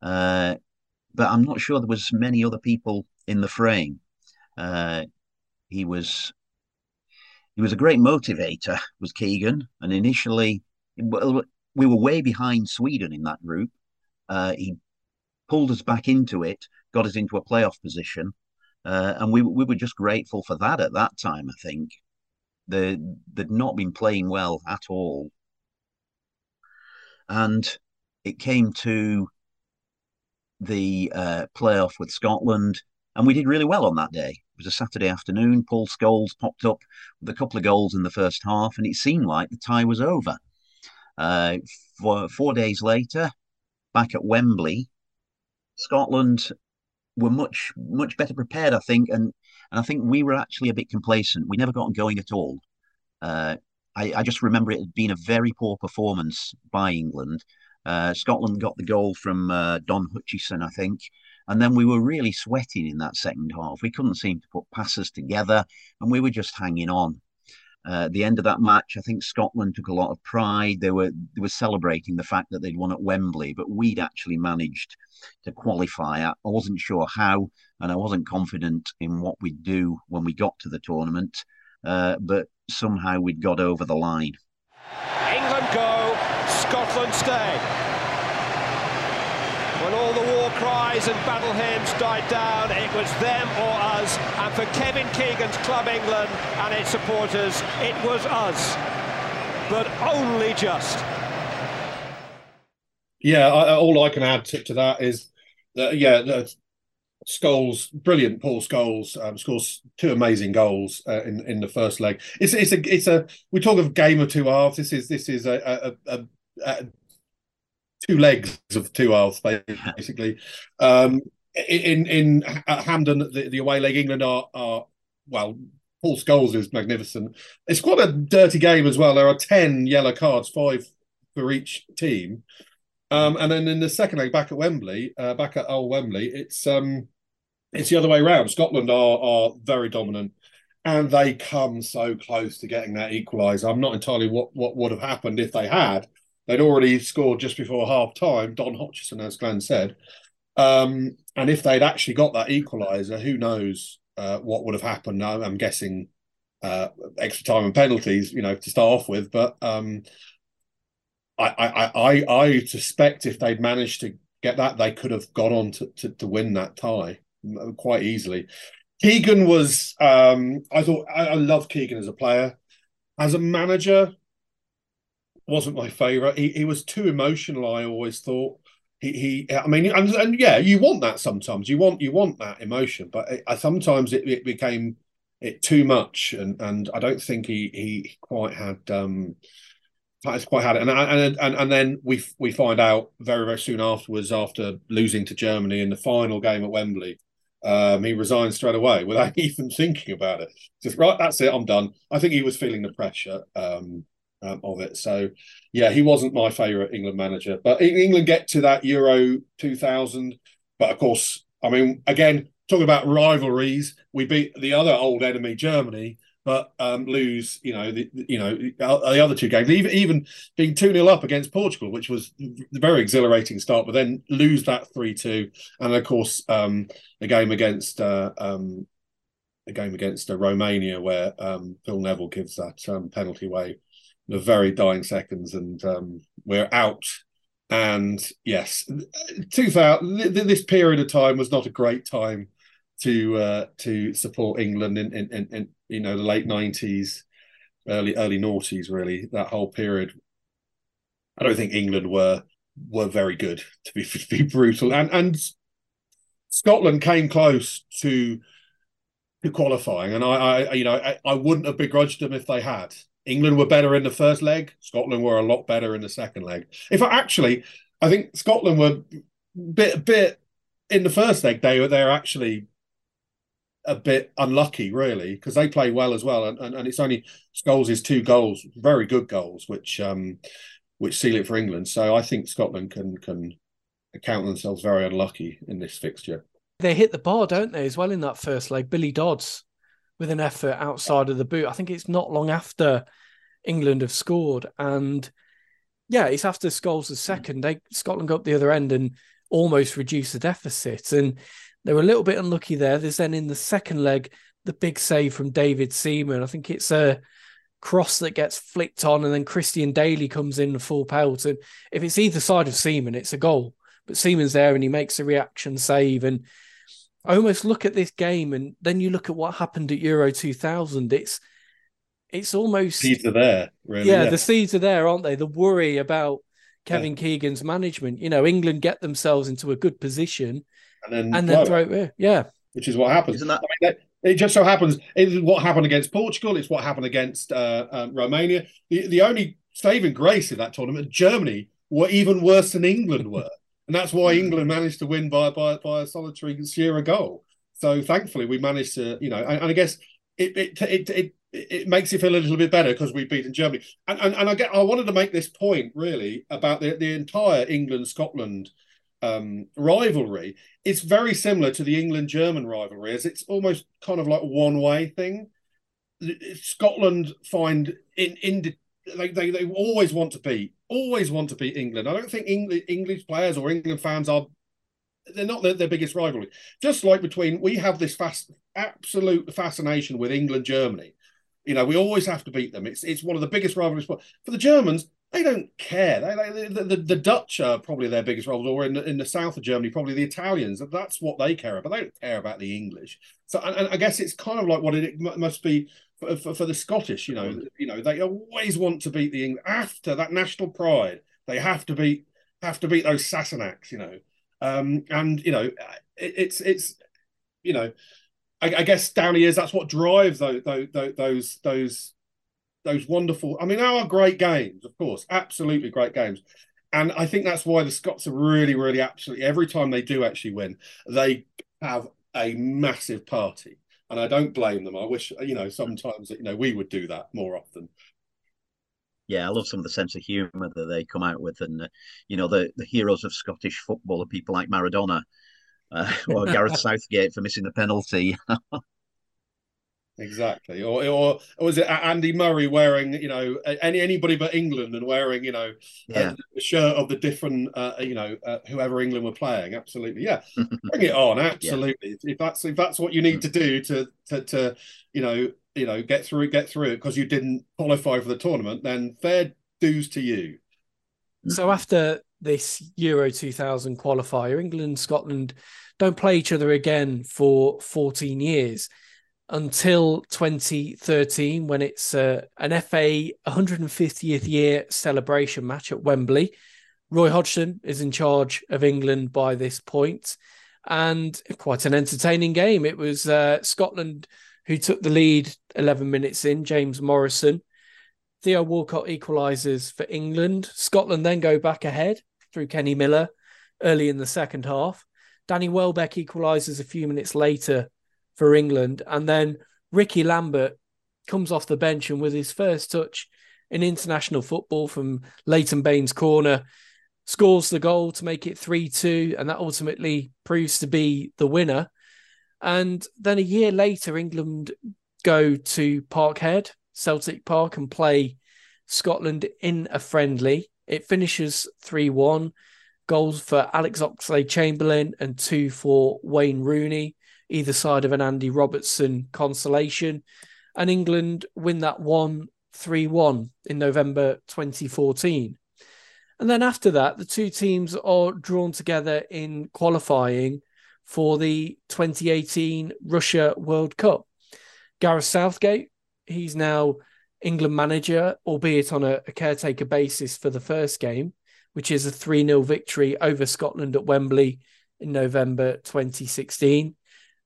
Speaker 8: uh, but I'm not sure there was many other people in the frame. Uh, he was he was a great motivator, was Keegan, and initially, well, we were way behind Sweden in that group. Uh, he pulled us back into it got us into a playoff position. Uh, and we we were just grateful for that at that time. I think they they'd not been playing well at all, and it came to the uh, playoff with Scotland, and we did really well on that day. It was a Saturday afternoon. Paul Scholes popped up with a couple of goals in the first half, and it seemed like the tie was over. Uh, four days later, back at Wembley, Scotland were much much better prepared, I think, and and I think we were actually a bit complacent. We never got going at all. Uh, I, I, just remember it had been a very poor performance by England. Uh, Scotland got the goal from uh, Don Hutchison, I think, and then we were really sweating in that second half. We couldn't seem to put passes together, and we were just hanging on. Uh, at the end of that match, I think Scotland took a lot of pride. They were they were celebrating the fact that they'd won at Wembley, but we'd actually managed to qualify. I wasn't sure how, and I wasn't confident in what we'd do when we got to the tournament. Uh, but somehow we'd got over the line.
Speaker 2: England go, Scotland stay. When all the cries and battle hymns died down, it was them or us. And for Kevin Keegan's Club England and its supporters, it was us. But only just.
Speaker 9: Yeah, I, all I can add to, to that is that, yeah, Scholes, brilliant. Paul Scholes um, scores two amazing goals uh, in in the first leg. It's it's a it's a we talk of game of two halves. This is this is a, a, a, a two legs of two halves basically. Um, in in Hampden, the, the away leg, England are are well. Paul Scholes is magnificent. It's quite a dirty game as well. There are ten yellow cards, five for each team. Um, and then in the second leg, back at Wembley, uh, back at Old Wembley, it's um, it's the other way around. Scotland are are very dominant, and they come so close to getting that equaliser. I'm not entirely what what would have happened if they had. They'd already scored just before half time. Don Hutchison, as Glenn said, um, and if they'd actually got that equaliser, who knows uh, what would have happened? I'm guessing uh, extra time and penalties, you know, to start off with. But um, I, I, I, I suspect if they'd managed to get that, they could have gone on to, to, to win that tie quite easily. Keegan was, um, I thought, I, I loved Keegan as a player. As a manager, wasn't my favourite. He, he was too emotional, I always thought. He, he I mean, and, and yeah, you want that sometimes. You want you want that emotion, but it, sometimes it, it became it too much, and and I don't think he he quite had um quite had it, and and and and then we we find out very very soon afterwards, after losing to Germany in the final game at Wembley, um, he resigned straight away without even thinking about it. Just right, that's it, I'm done. I think he was feeling the pressure um, um, of it. So, yeah, he wasn't my favourite England manager. But England get to that Euro 2000. But of course, I mean, again, talking about rivalries, we beat the other old enemy, Germany, but um, lose, you know, the, you know the other two games, even even being two 0 up against Portugal, which was a very exhilarating start, but then lose that three two, and of course um, the game against uh, um, a game against uh, Romania where um, Phil Neville gives that um, penalty away the very dying seconds, and um, we're out. And yes, 2000, this period of time was not a great time to uh, to support England in, in, in, in you know the late nineties, early early noughties. Really, that whole period. I don't think England were were very good to be to be brutal, and and Scotland came close to to qualifying, and I, I you know I, I wouldn't have begrudged them if they had. England were better in the first leg. Scotland were a lot better in the second leg. If actually, I think Scotland were bit bit in the first leg. They were they're actually a bit unlucky, really, because they play well as well, and, and, and it's only Scholes' two goals, very good goals, which um, which seal it for England. So I think Scotland can can account themselves very unlucky in this fixture.
Speaker 7: They hit the bar, don't they, as well in that first leg? Billy Dodds with an effort outside of the boot. I think it's not long after England have scored, and yeah, it's after Scholes' hmm. second. They Scotland got up the other end and almost reduced the deficit, and they were a little bit unlucky there. There's then in the second leg the big save from David Seaman. I think it's a cross that gets flicked on, and then Christian Dailly comes in full pelt. And if it's either side of Seaman, it's a goal. But Seaman's there and he makes a reaction save. And I almost look at this game and then you look at what happened at Euro 2000. It's it's almost
Speaker 9: seeds are there. Really,
Speaker 7: yeah, yeah, the seeds are there, aren't they? The worry about Kevin yeah. Keegan's management. You know, England get themselves into a good position and then, and then throw it. Yeah,
Speaker 9: which is what happens. Isn't that? I mean, it just so happens it is what happened against Portugal. It's what happened against uh, um, Romania. The the only saving grace in that tournament, Germany were even worse than England were, and that's why hmm. England managed to win by by, by a solitary Shearer goal. So thankfully, we managed to, you know, and, and I guess it it it, it it makes you feel a little bit better because we've beaten Germany. And, and and I get I wanted to make this point really about the, the entire England Scotland um, rivalry. It's very similar to the England German rivalry, as it's almost kind of like one way thing. Scotland find in in they, they they always want to beat always want to beat England. I don't think English English players or England fans are they're not their, their biggest rivalry. Just like between we have this fast absolute fascination with England Germany you know, we always have to beat them. It's it's one of the biggest rivalries. For the Germans, they don't care. They, they, the, the, the, Dutch are probably their biggest rivals, or in the, in the south of Germany, probably the Italians. That's what they care about. They don't care about the English. So, and, and I guess it's kind of like what it must be for, for, for, the Scottish. You know, you know, they always want to beat the English after that national pride. They have to beat have to beat those Sassenachs. You know, um, and you know, it, it's it's you know I, I guess down the years, that's what drives those those those those those wonderful. I mean, our great games, of course, absolutely great games. And I think that's why the Scots are really, really absolutely every time they do actually win, they have a massive party. And I don't blame them. I wish, you know, sometimes you know we would do that more often.
Speaker 8: Yeah, I love some of the sense of humour that they come out with, and uh, you know the the heroes of Scottish football are people like Maradona, uh, or Gareth Southgate for missing the penalty.
Speaker 9: exactly, or, or or was it Andy Murray wearing you know any anybody but England and wearing you know yeah. a, a shirt of the different uh, you know uh, whoever England were playing? Absolutely, yeah, bring it on. Absolutely, yeah. if that's if that's what you need to do to to, to you know you know get through get through it because you didn't qualify for the tournament, then fair dues to you.
Speaker 7: So after this Euro 2000 qualifier. England Scotland don't play each other again for 14 years until 2013 when it's uh, an FA 150th year celebration match at Wembley. Roy Hodgson is in charge of England by this point, and quite an entertaining game. It was uh, Scotland who took the lead 11 minutes in, James Morrison. Theo Walcott equalises for England. Scotland then go back ahead through Kenny Miller early in the second half. Danny Welbeck equalises a few minutes later for England. And then Rickie Lambert comes off the bench and with his first touch in international football from Leighton Baines' corner, scores the goal to make it 3 2. And that ultimately proves to be the winner. And then a year later, England go to Parkhead, Celtic Park, and play Scotland in a friendly. It finishes 3 1. Goals for Alex Oxlade Chamberlain and two for Wayne Rooney, either side of an Andy Robertson consolation. And England win that 1 3 1 in November 2014. And then after that, the two teams are drawn together in qualifying for the 2018 Russia World Cup. Gareth Southgate, he's now England manager, albeit on a, a caretaker basis for the first game, which is a 3 0 victory over Scotland at Wembley in November 2016.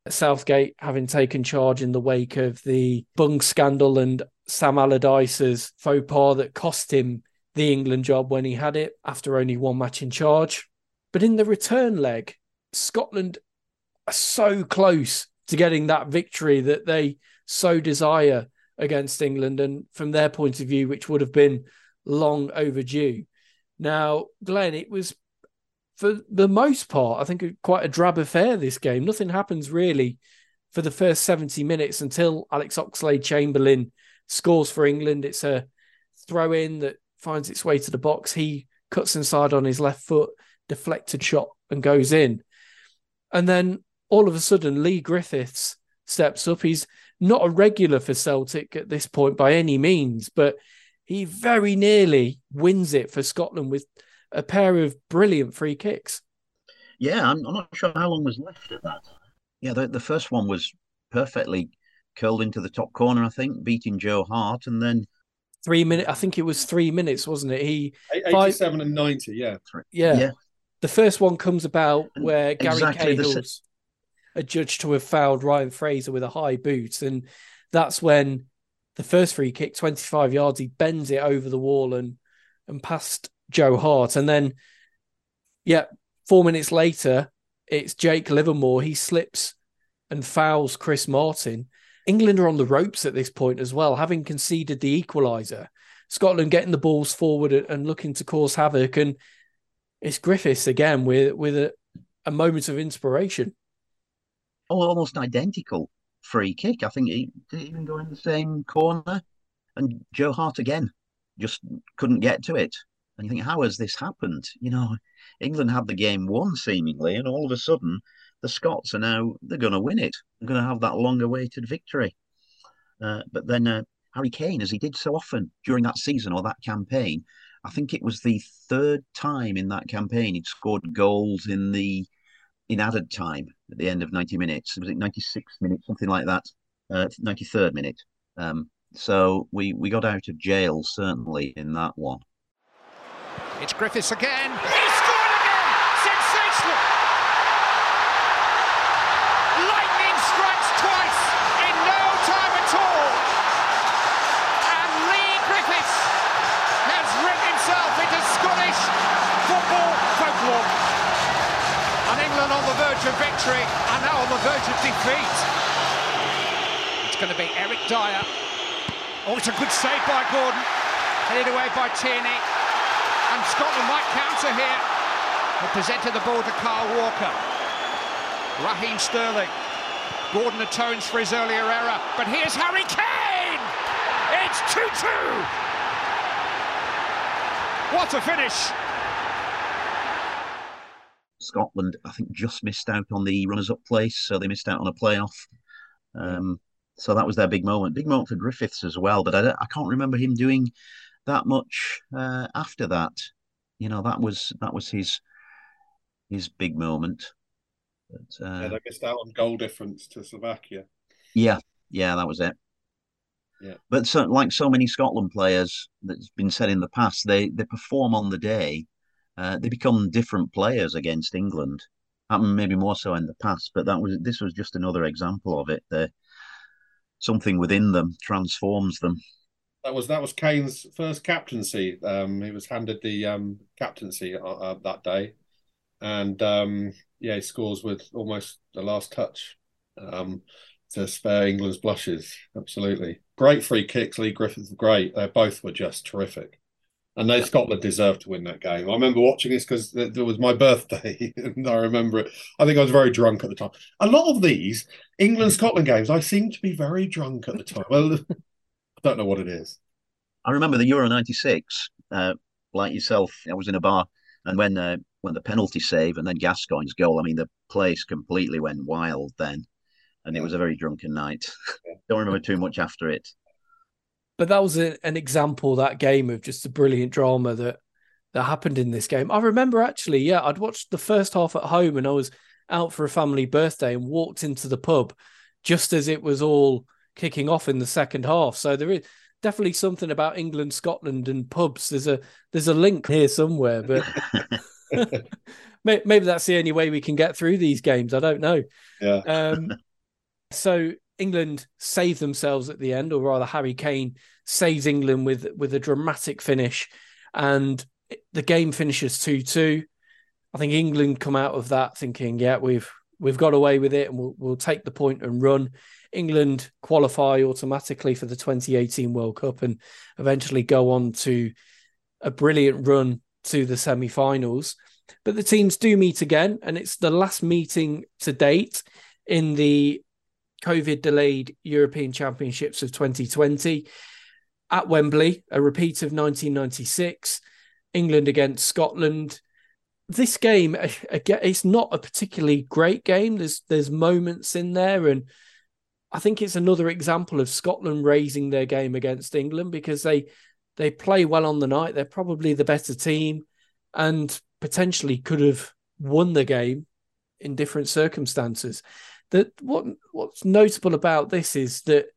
Speaker 7: Southgate having taken charge in the wake of the Bung scandal and Sam Allardyce's faux pas that cost him the England job when he had it after only one match in charge. But in the return leg, Scotland are so close to getting that victory that they so desire against England, and from their point of view, which would have been long overdue. Now, Glenn, it was for the most part, I think, quite a drab affair. This game, nothing happens really for the first seventy minutes until Alex Oxlade Chamberlain scores for England. It's a throw in that finds its way to the box. He cuts inside on his left foot, deflected shot, and goes in. And then all of a sudden, Leigh Griffiths steps up. He's not a regular for Celtic at this point by any means, but he very nearly wins it for Scotland with a pair of brilliant free kicks.
Speaker 8: Yeah, I'm, I'm not sure how long was left at that. Yeah, the, the first one was perfectly curled into the top corner, I think, beating Joe Hart, and then
Speaker 7: three minutes. I think it was three minutes, wasn't it? He
Speaker 9: eighty-seven five, and ninety. Yeah.
Speaker 7: yeah, yeah. The first one comes about where Gary exactly Cahill's adjudged to have fouled Ryan Fraser with a high boot, and that's when the first free kick, twenty-five yards, he bends it over the wall and and past Joe Hart, and then yeah, four minutes later, it's Jake Livermore. He slips and fouls Chris Martin. England are on the ropes at this point as well, having conceded the equaliser. Scotland getting the balls forward and looking to cause havoc, and it's Griffiths again with with a, a moment of inspiration.
Speaker 8: Oh, almost identical free kick. I think he didn't even go in the same corner, and Joe Hart again just couldn't get to it. And you think, how has this happened? You know, England had the game won seemingly, and all of a sudden the Scots are now they're going to win it. They're going to have that long-awaited victory. Uh, but then uh, Harry Kane, as he did so often during that season or that campaign, I think it was the third time in that campaign he'd scored goals in the in added time at the end of 90 minutes. Was it 96 minutes, something like that? Uh, 93rd minute. Um, so we we got out of jail certainly in that one.
Speaker 2: It's Griffiths again. He scored again! Sensational! Lightning strikes twice in no time at all. And Leigh Griffiths has written himself into Scottish football folklore. And England on the verge of victory and now on the verge of defeat. It's going to be Eric Dier. Oh, it's a good save by Gordon. Headed away by Tierney and Scotland might counter here. They presented the ball to Kyle Walker. Raheem Sterling. Gordon atones for his earlier error, but here's Harry Kane! It's 2-2! What a finish!
Speaker 8: Scotland, I think, just missed out on the runners-up place, so they missed out on a playoff. Um, so that was their big moment. Big moment for Griffiths as well, but I, I can't remember him doing that much uh, after that. You know, that was that was his his big moment.
Speaker 9: But, uh, yeah, they missed out on goal difference to Slovakia.
Speaker 8: Yeah, yeah, that was it.
Speaker 9: Yeah.
Speaker 8: But so, like so many Scotland players that's been said in the past, they they perform on the day. Uh, they become different players against England. Happened maybe more so in the past, but that was this was just another example of it. The something within them transforms them.
Speaker 9: That was that was Kane's first captaincy. Um, he was handed the um, captaincy uh, uh, that day, and um, yeah, he scores with almost the last touch um, to spare England's blushes. Absolutely great free kicks. Leigh Griffiths, great. They both were just terrific, and they Scotland deserved to win that game. I remember watching this because it was my birthday, and I remember it. I think I was very drunk at the time. A lot of these England Scotland games, I seem to be very drunk at the time. Well. Don't know what it is.
Speaker 8: I remember the Euro '96. Uh, like yourself, I was in a bar, and when uh, when the penalty save and then Gascoigne's goal, I mean, the place completely went wild then, and it was a very drunken night. don't remember too much after it.
Speaker 7: But that was a, an example that game of just the brilliant drama that that happened in this game. I remember actually, yeah, I'd watched the first half at home, and I was out for a family birthday and walked into the pub just as it was all kicking off in the second half. So there is definitely something about England, Scotland, and pubs. There's a there's a link here somewhere, but maybe that's the only way we can get through these games. I don't know.
Speaker 9: Yeah.
Speaker 7: Um, so England save themselves at the end, or rather, Harry Kane saves England with with a dramatic finish, and the game finishes two two. I think England come out of that thinking, yeah, we've we've got away with it, and we'll we'll take the point and run. England qualify automatically for the 2018 World Cup and eventually go on to a brilliant run to the semi finals. But the teams do meet again, and it's the last meeting to date in the COVID delayed European Championships of 2020 at Wembley, a repeat of 1996, England against Scotland. This game, again, it's not a particularly great game. There's there's moments in there, and I think it's another example of Scotland raising their game against England because they they play well on the night. They're probably the better team and potentially could have won the game in different circumstances. that what what's notable about this is that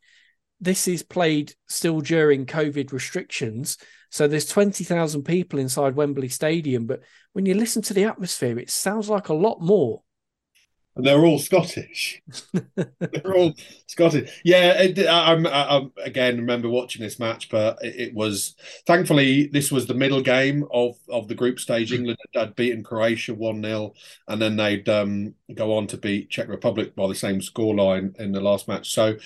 Speaker 7: this is played still during COVID restrictions. So there's 20,000 people inside Wembley Stadium. But when you listen to the atmosphere, it sounds like a lot more
Speaker 9: and they're all Scottish. they're all Scottish. Yeah, it, I, I, I, again remember watching this match, but it, it, was thankfully this was the middle game of of the group stage. Mm. England had beaten Croatia one 0 and then they'd um, go on to beat Czech Republic by the same scoreline in the last match. So,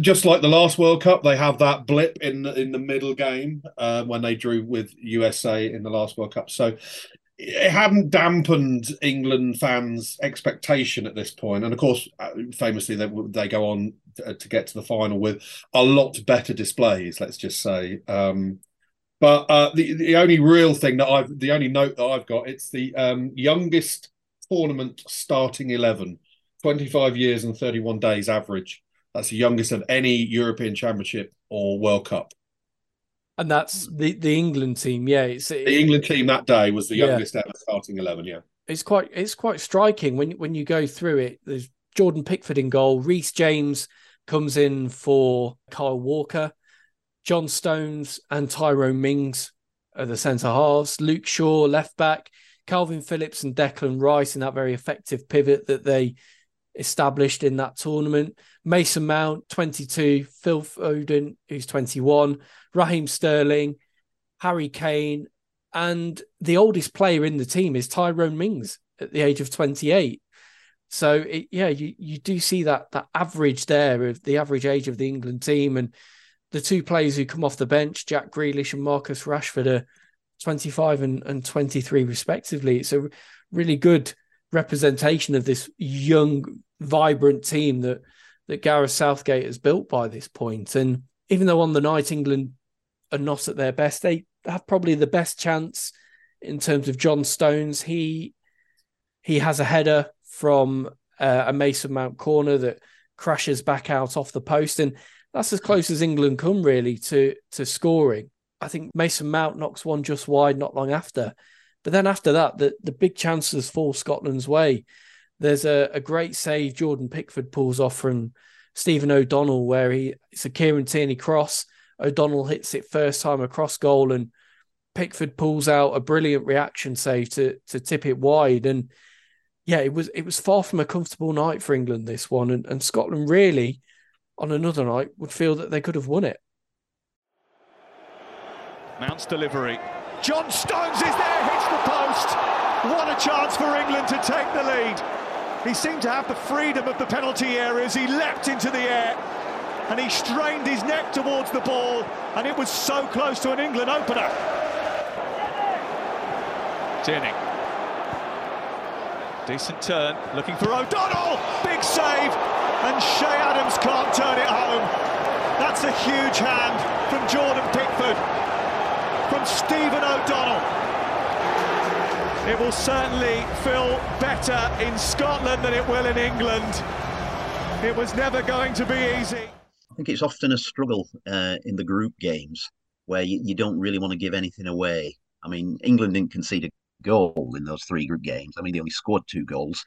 Speaker 9: just like the last World Cup, they have that blip in the, in the middle game uh, when they drew with USA in the last World Cup. So it hadn't dampened England fans' expectation at this point, and of course, uh, famously they they go on to, to get to the final with a lot better displays. Let's just say. Um, but uh, the the only real thing that I've the only note that I've got it's the um, youngest tournament starting eleven, 25 years and 31 days average. That's the youngest of any European Championship or World Cup.
Speaker 7: And that's the, the England team. Yeah, it's
Speaker 9: the England team that day was the youngest yeah. ever starting eleven. Yeah,
Speaker 7: it's quite it's quite striking when when you go through it. There's Jordan Pickford in goal. Reece James comes in for Kyle Walker. John Stones and Tyrone Mings are the centre halves. Luke Shaw left back. Kalvin Phillips and Declan Rice in that very effective pivot that they established in that tournament. Mason Mount, 22, Phil Foden, who's 21, Raheem Sterling, Harry Kane, and the oldest player in the team is Tyrone Mings at the age of 28. So it, yeah, you, you do see that that average there of the average age of the England team and the two players who come off the bench, Jack Grealish and Marcus Rashford, are 25 and, and 23 respectively. It's a really good representation of this young, vibrant team that that Gareth Southgate has built by this point. And even though on the night England are not at their best, they have probably the best chance in terms of John Stones. He he has a header from uh, a Mason Mount corner that crashes back out off the post, and that's as close as England come really to to scoring. I think Mason Mount knocks one just wide not long after. But then after that, the, the big chances fall Scotland's way. There's a, a great save Jordan Pickford pulls off from Stephen O'Donnell, where he it's a Kieran Tierney cross. O'Donnell hits it first time across goal, and Pickford pulls out a brilliant reaction save to to tip it wide. And yeah, it was it was far from a comfortable night for England this one, and, and Scotland really on another night would feel that they could have won it.
Speaker 5: Mount's delivery John Stones is there, hits the post. What a chance for England to take the lead. He seemed to have the freedom of the penalty areas. He leapt into the air and he strained his neck towards the ball, and it was so close to an England opener. Tierney. Decent turn, looking for O'Donnell. Big save, and Che Adams can't turn it home. That's a huge hand from Jordan Pickford from Stephen O'Donnell. It will certainly feel better in Scotland than it will in England. It was never going to be easy.
Speaker 8: I think it's often a struggle uh, in the group games where you, you don't really want to give anything away. I mean, England didn't concede a goal in those three group games. I mean, they only scored two goals,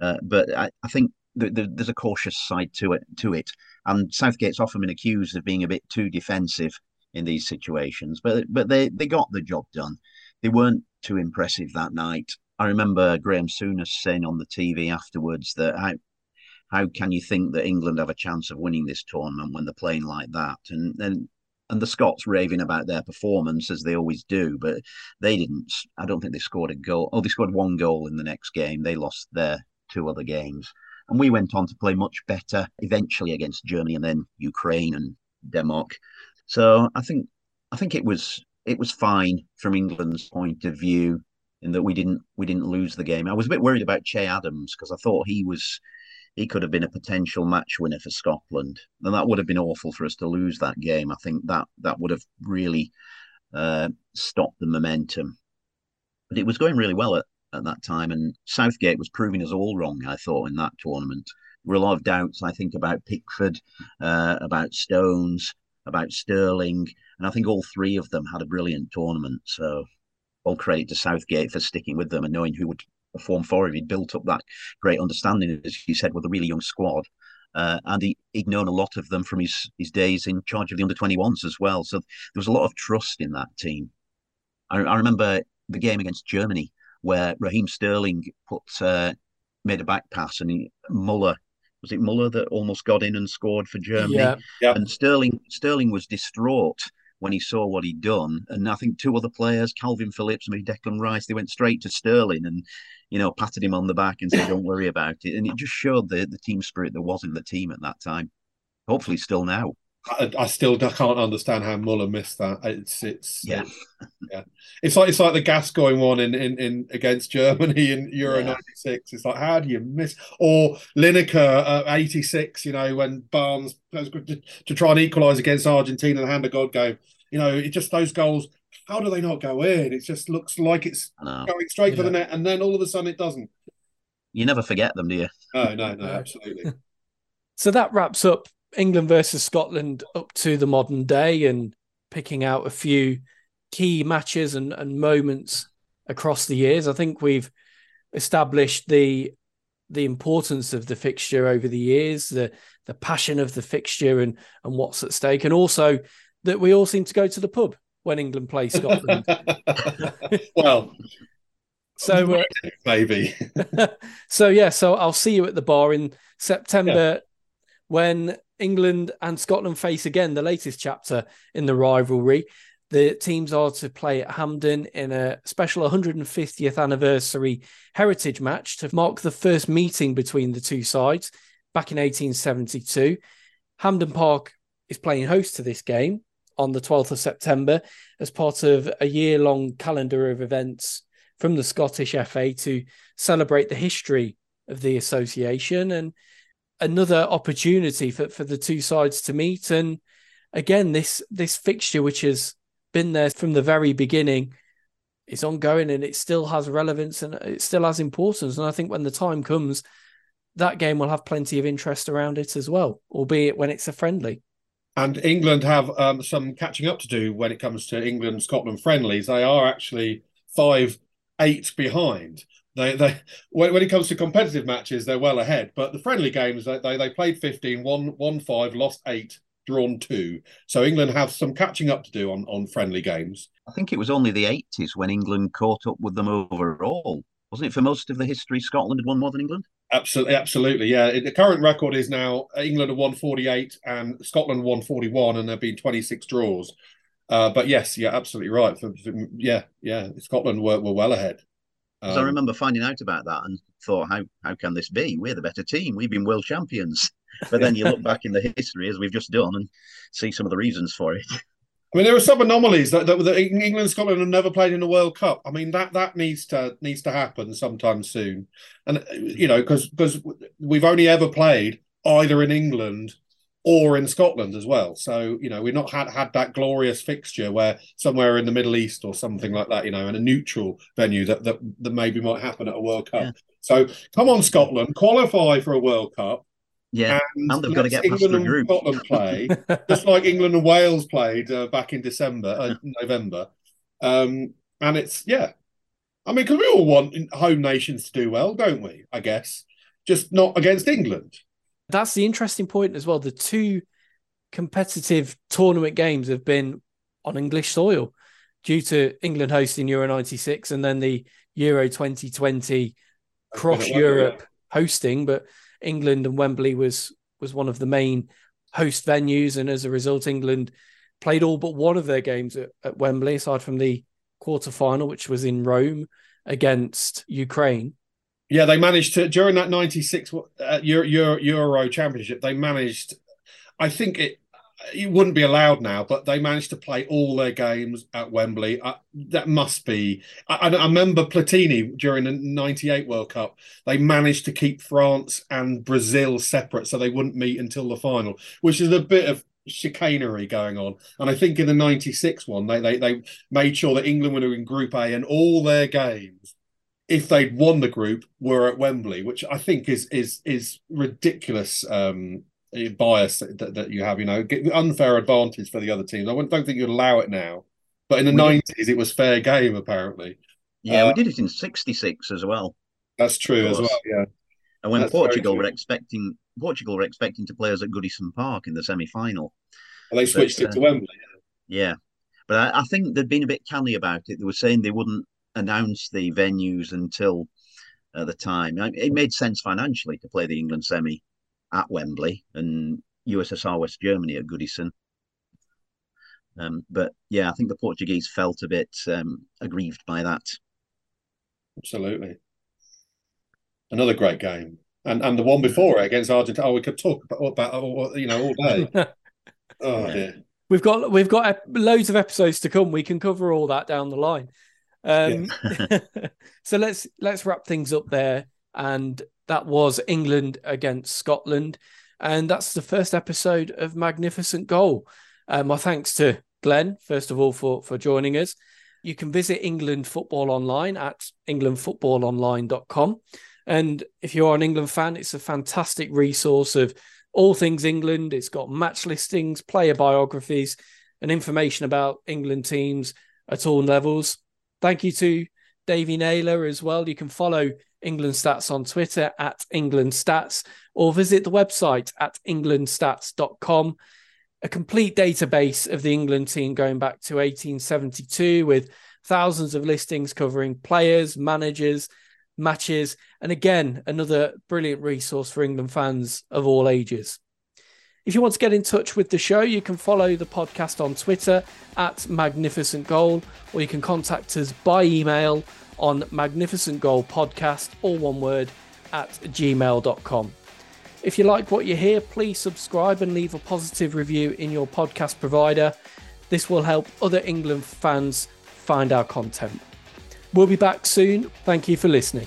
Speaker 8: uh, but I, I think the, the, there's a cautious side to it. To it, and Southgate's often been accused of being a bit too defensive in these situations. But but they they got the job done. They weren't too impressive that night. I remember Graeme Souness saying on the TV afterwards that how how can you think that England have a chance of winning this tournament when they're playing like that? And then and the Scots raving about their performance as they always do, but they didn't. I don't think they scored a goal. Oh, they scored one goal in the next game. They lost their two other games, and we went on to play much better eventually against Germany and then Ukraine and Denmark. So I think I think it was it was fine from England's point of view in that we didn't we didn't lose the game. I was a bit worried about Che Adams because I thought he was he could have been a potential match winner for Scotland, and that would have been awful for us to lose that game. I think that that would have really uh, stopped the momentum. But it was going really well at, at that time, and Southgate was proving us all wrong. I thought in that tournament, there were a lot of doubts. I think about Pickford, uh, about Stones, about Sterling, and I think all three of them had a brilliant tournament. So all credit to Southgate for sticking with them and knowing who would a form four if he'd built up that great understanding, as you said, with a really young squad. Uh, and he, he'd known a lot of them from his, his days in charge of the under 21s as well. So there was a lot of trust in that team. I, I remember the game against Germany where Raheem Sterling put uh, made a back pass and he, Muller was it Muller that almost got in and scored for Germany?
Speaker 7: Yeah.
Speaker 9: Yep.
Speaker 8: And Sterling Sterling was distraught when he saw what he'd done. And I think two other players, Kalvin Phillips and Declan Rice, they went straight to Sterling and you know patted him on the back and said, "Don't worry about it." And it just showed the the team spirit that was in the team at that time. Hopefully, still now.
Speaker 9: I, I still can't understand how Muller missed that. It's it's
Speaker 8: Yeah.
Speaker 9: yeah. It's like it's like the Gascoigne one in in, in against Germany in Euro
Speaker 8: Yeah.
Speaker 9: '96. It's like how do you miss? Or Lineker at '86. You know when Barnes goes to, to try and equalise against Argentina, the hand of God game. You know, it just those goals. How do they not go in? It just looks like it's
Speaker 8: I
Speaker 9: going straight for the net, and then all of a sudden it doesn't.
Speaker 8: You never forget them, do you?
Speaker 9: No, no, no,
Speaker 7: No.
Speaker 9: absolutely.
Speaker 7: So that wraps up England versus Scotland up to the modern day and picking out a few key matches and, and moments across the years. I think we've established the the importance of the fixture over the years, the the passion of the fixture and and what's at stake, and also that we all seem to go to the pub when England play Scotland.
Speaker 9: well,
Speaker 7: so uh,
Speaker 9: maybe.
Speaker 7: so yeah, so I'll see you at the bar in September when England and Scotland face again the latest chapter in the rivalry. The teams are to play at Hampden in a special 150th anniversary heritage match to mark the first meeting between the two sides back in 1872. Hampden Park is playing host to this game on the 12th of September as part of a year long calendar of events from the Scottish FA to celebrate the history of the association and another opportunity for, for the two sides to meet. And again, this this fixture, which has been there from the very beginning, is ongoing and it still has relevance and it still has importance. And I think when the time comes, that game will have plenty of interest around it as well, albeit when it's a friendly.
Speaker 9: And England have um, some catching up to do when it comes to England Scotland friendlies. They are actually five eight behind. They they when, when it comes to competitive matches, they're well ahead. But the friendly games, they they, they played 15, won, won five, lost eight, drawn two. So England have some catching up to do on on friendly games.
Speaker 8: I think it was only the 80s when England caught up with them overall. Wasn't it for most of the history Scotland had won more than England?
Speaker 9: Absolutely, absolutely, yeah. The current record is now England have won forty eight and Scotland won forty one, and there've been twenty six draws. Uh, but yes, yeah, absolutely right. For, for- yeah, yeah, Scotland were, were well ahead.
Speaker 8: 'Cause I
Speaker 9: Um,
Speaker 8: remember finding out about that and thought, how how can this be? We're the better team. We've been world champions. But then you look back in the history as we've just done and see some of the reasons for it.
Speaker 9: I mean, there are some anomalies that, that, that England and Scotland have never played in the World Cup. I mean, that that needs to needs to happen sometime soon, and you know, because because we've only ever played either in England or in Scotland as well. So you know, we've not had had that glorious fixture where somewhere in the Middle East or something like that, you know, in a neutral venue that that, that maybe might happen at a World Cup.
Speaker 8: Yeah.
Speaker 9: So come on, Scotland, qualify for a World Cup.
Speaker 8: Yeah.
Speaker 9: And,
Speaker 8: And they've got to get past
Speaker 9: England
Speaker 8: the
Speaker 9: and
Speaker 8: group.
Speaker 9: Scotland play just like England and Wales played uh, back in December, uh, November. Um, and it's yeah, I mean, because we all want home nations to do well, don't we? I guess just not against England.
Speaker 7: That's the interesting point as well. The two competitive tournament games have been on English soil due to England hosting Euro 96 and then the Euro 2020 cross Europe hosting. But England and Wembley was was one of the main host venues. And as a result, England played all but one of their games at, at Wembley, aside from the quarter final, which was in Rome against Ukraine.
Speaker 9: Yeah, they managed to during that '96 uh, Euro, Euro Euro Championship. They managed. I think it it wouldn't be allowed now, but they managed to play all their games at Wembley. Uh, that must be. I, I remember Platini during the '98 World Cup. They managed to keep France and Brazil separate, so they wouldn't meet until the final, which is a bit of chicanery going on. And I think in the '96 one, they they they made sure that England were in Group A and all their games if they'd won the group were at Wembley, which I think is is is ridiculous um, bias that, that you have. You know, get unfair advantage for the other teams. I don't think you'd allow it now, but in the nineties it was fair game apparently.
Speaker 8: Yeah,
Speaker 9: Uh,
Speaker 8: we did it in '66 as well.
Speaker 9: That's true as well. Yeah.
Speaker 8: And when
Speaker 9: That's
Speaker 8: Portugal were expecting Portugal were expecting to play us at Goodison Park in the semi-final.
Speaker 9: And they switched
Speaker 8: But,
Speaker 9: it to
Speaker 8: uh,
Speaker 9: Wembley.
Speaker 8: Yeah, but I, I think they'd been a bit canny about it. They were saying they wouldn't announce the venues until uh, the time. It made sense financially to play the England semi at Wembley and USSR West Germany at Goodison. Um, but yeah, I think the Portuguese felt a bit um, aggrieved by that.
Speaker 9: Absolutely. Another great game. And and the one before it against Argentina. Oh, we could talk about, about you know all day. Oh dear.
Speaker 7: We've got we've got loads of episodes to come. We can cover all that down the line. Um, so let's let's wrap things up there. And that was England against Scotland, and that's the first episode of Magnificent Goal. Uh, my thanks to Glen first of all for for joining us. You can visit England Football Online at englandfootballonline.com. And if you are an England fan, it's a fantastic resource of all things England. It's got match listings, player biographies, and information about England teams at all levels. Thank you to Davey Naylor as well. You can follow England Stats on Twitter at England Stats or visit the website at englandstats.com. A complete database of the England team going back to 1872 with thousands of listings covering players, managers, matches, and again, another brilliant resource for England fans of all ages. If you want to get in touch with the show, you can follow the podcast on Twitter at Magnificent Goal, or you can contact us by email on Magnificent Goal Podcast, all one word, at gmail.com. If you like what you hear, please subscribe and leave a positive review in your podcast provider. This will help other England fans find our content. We'll be back soon. Thank you for listening.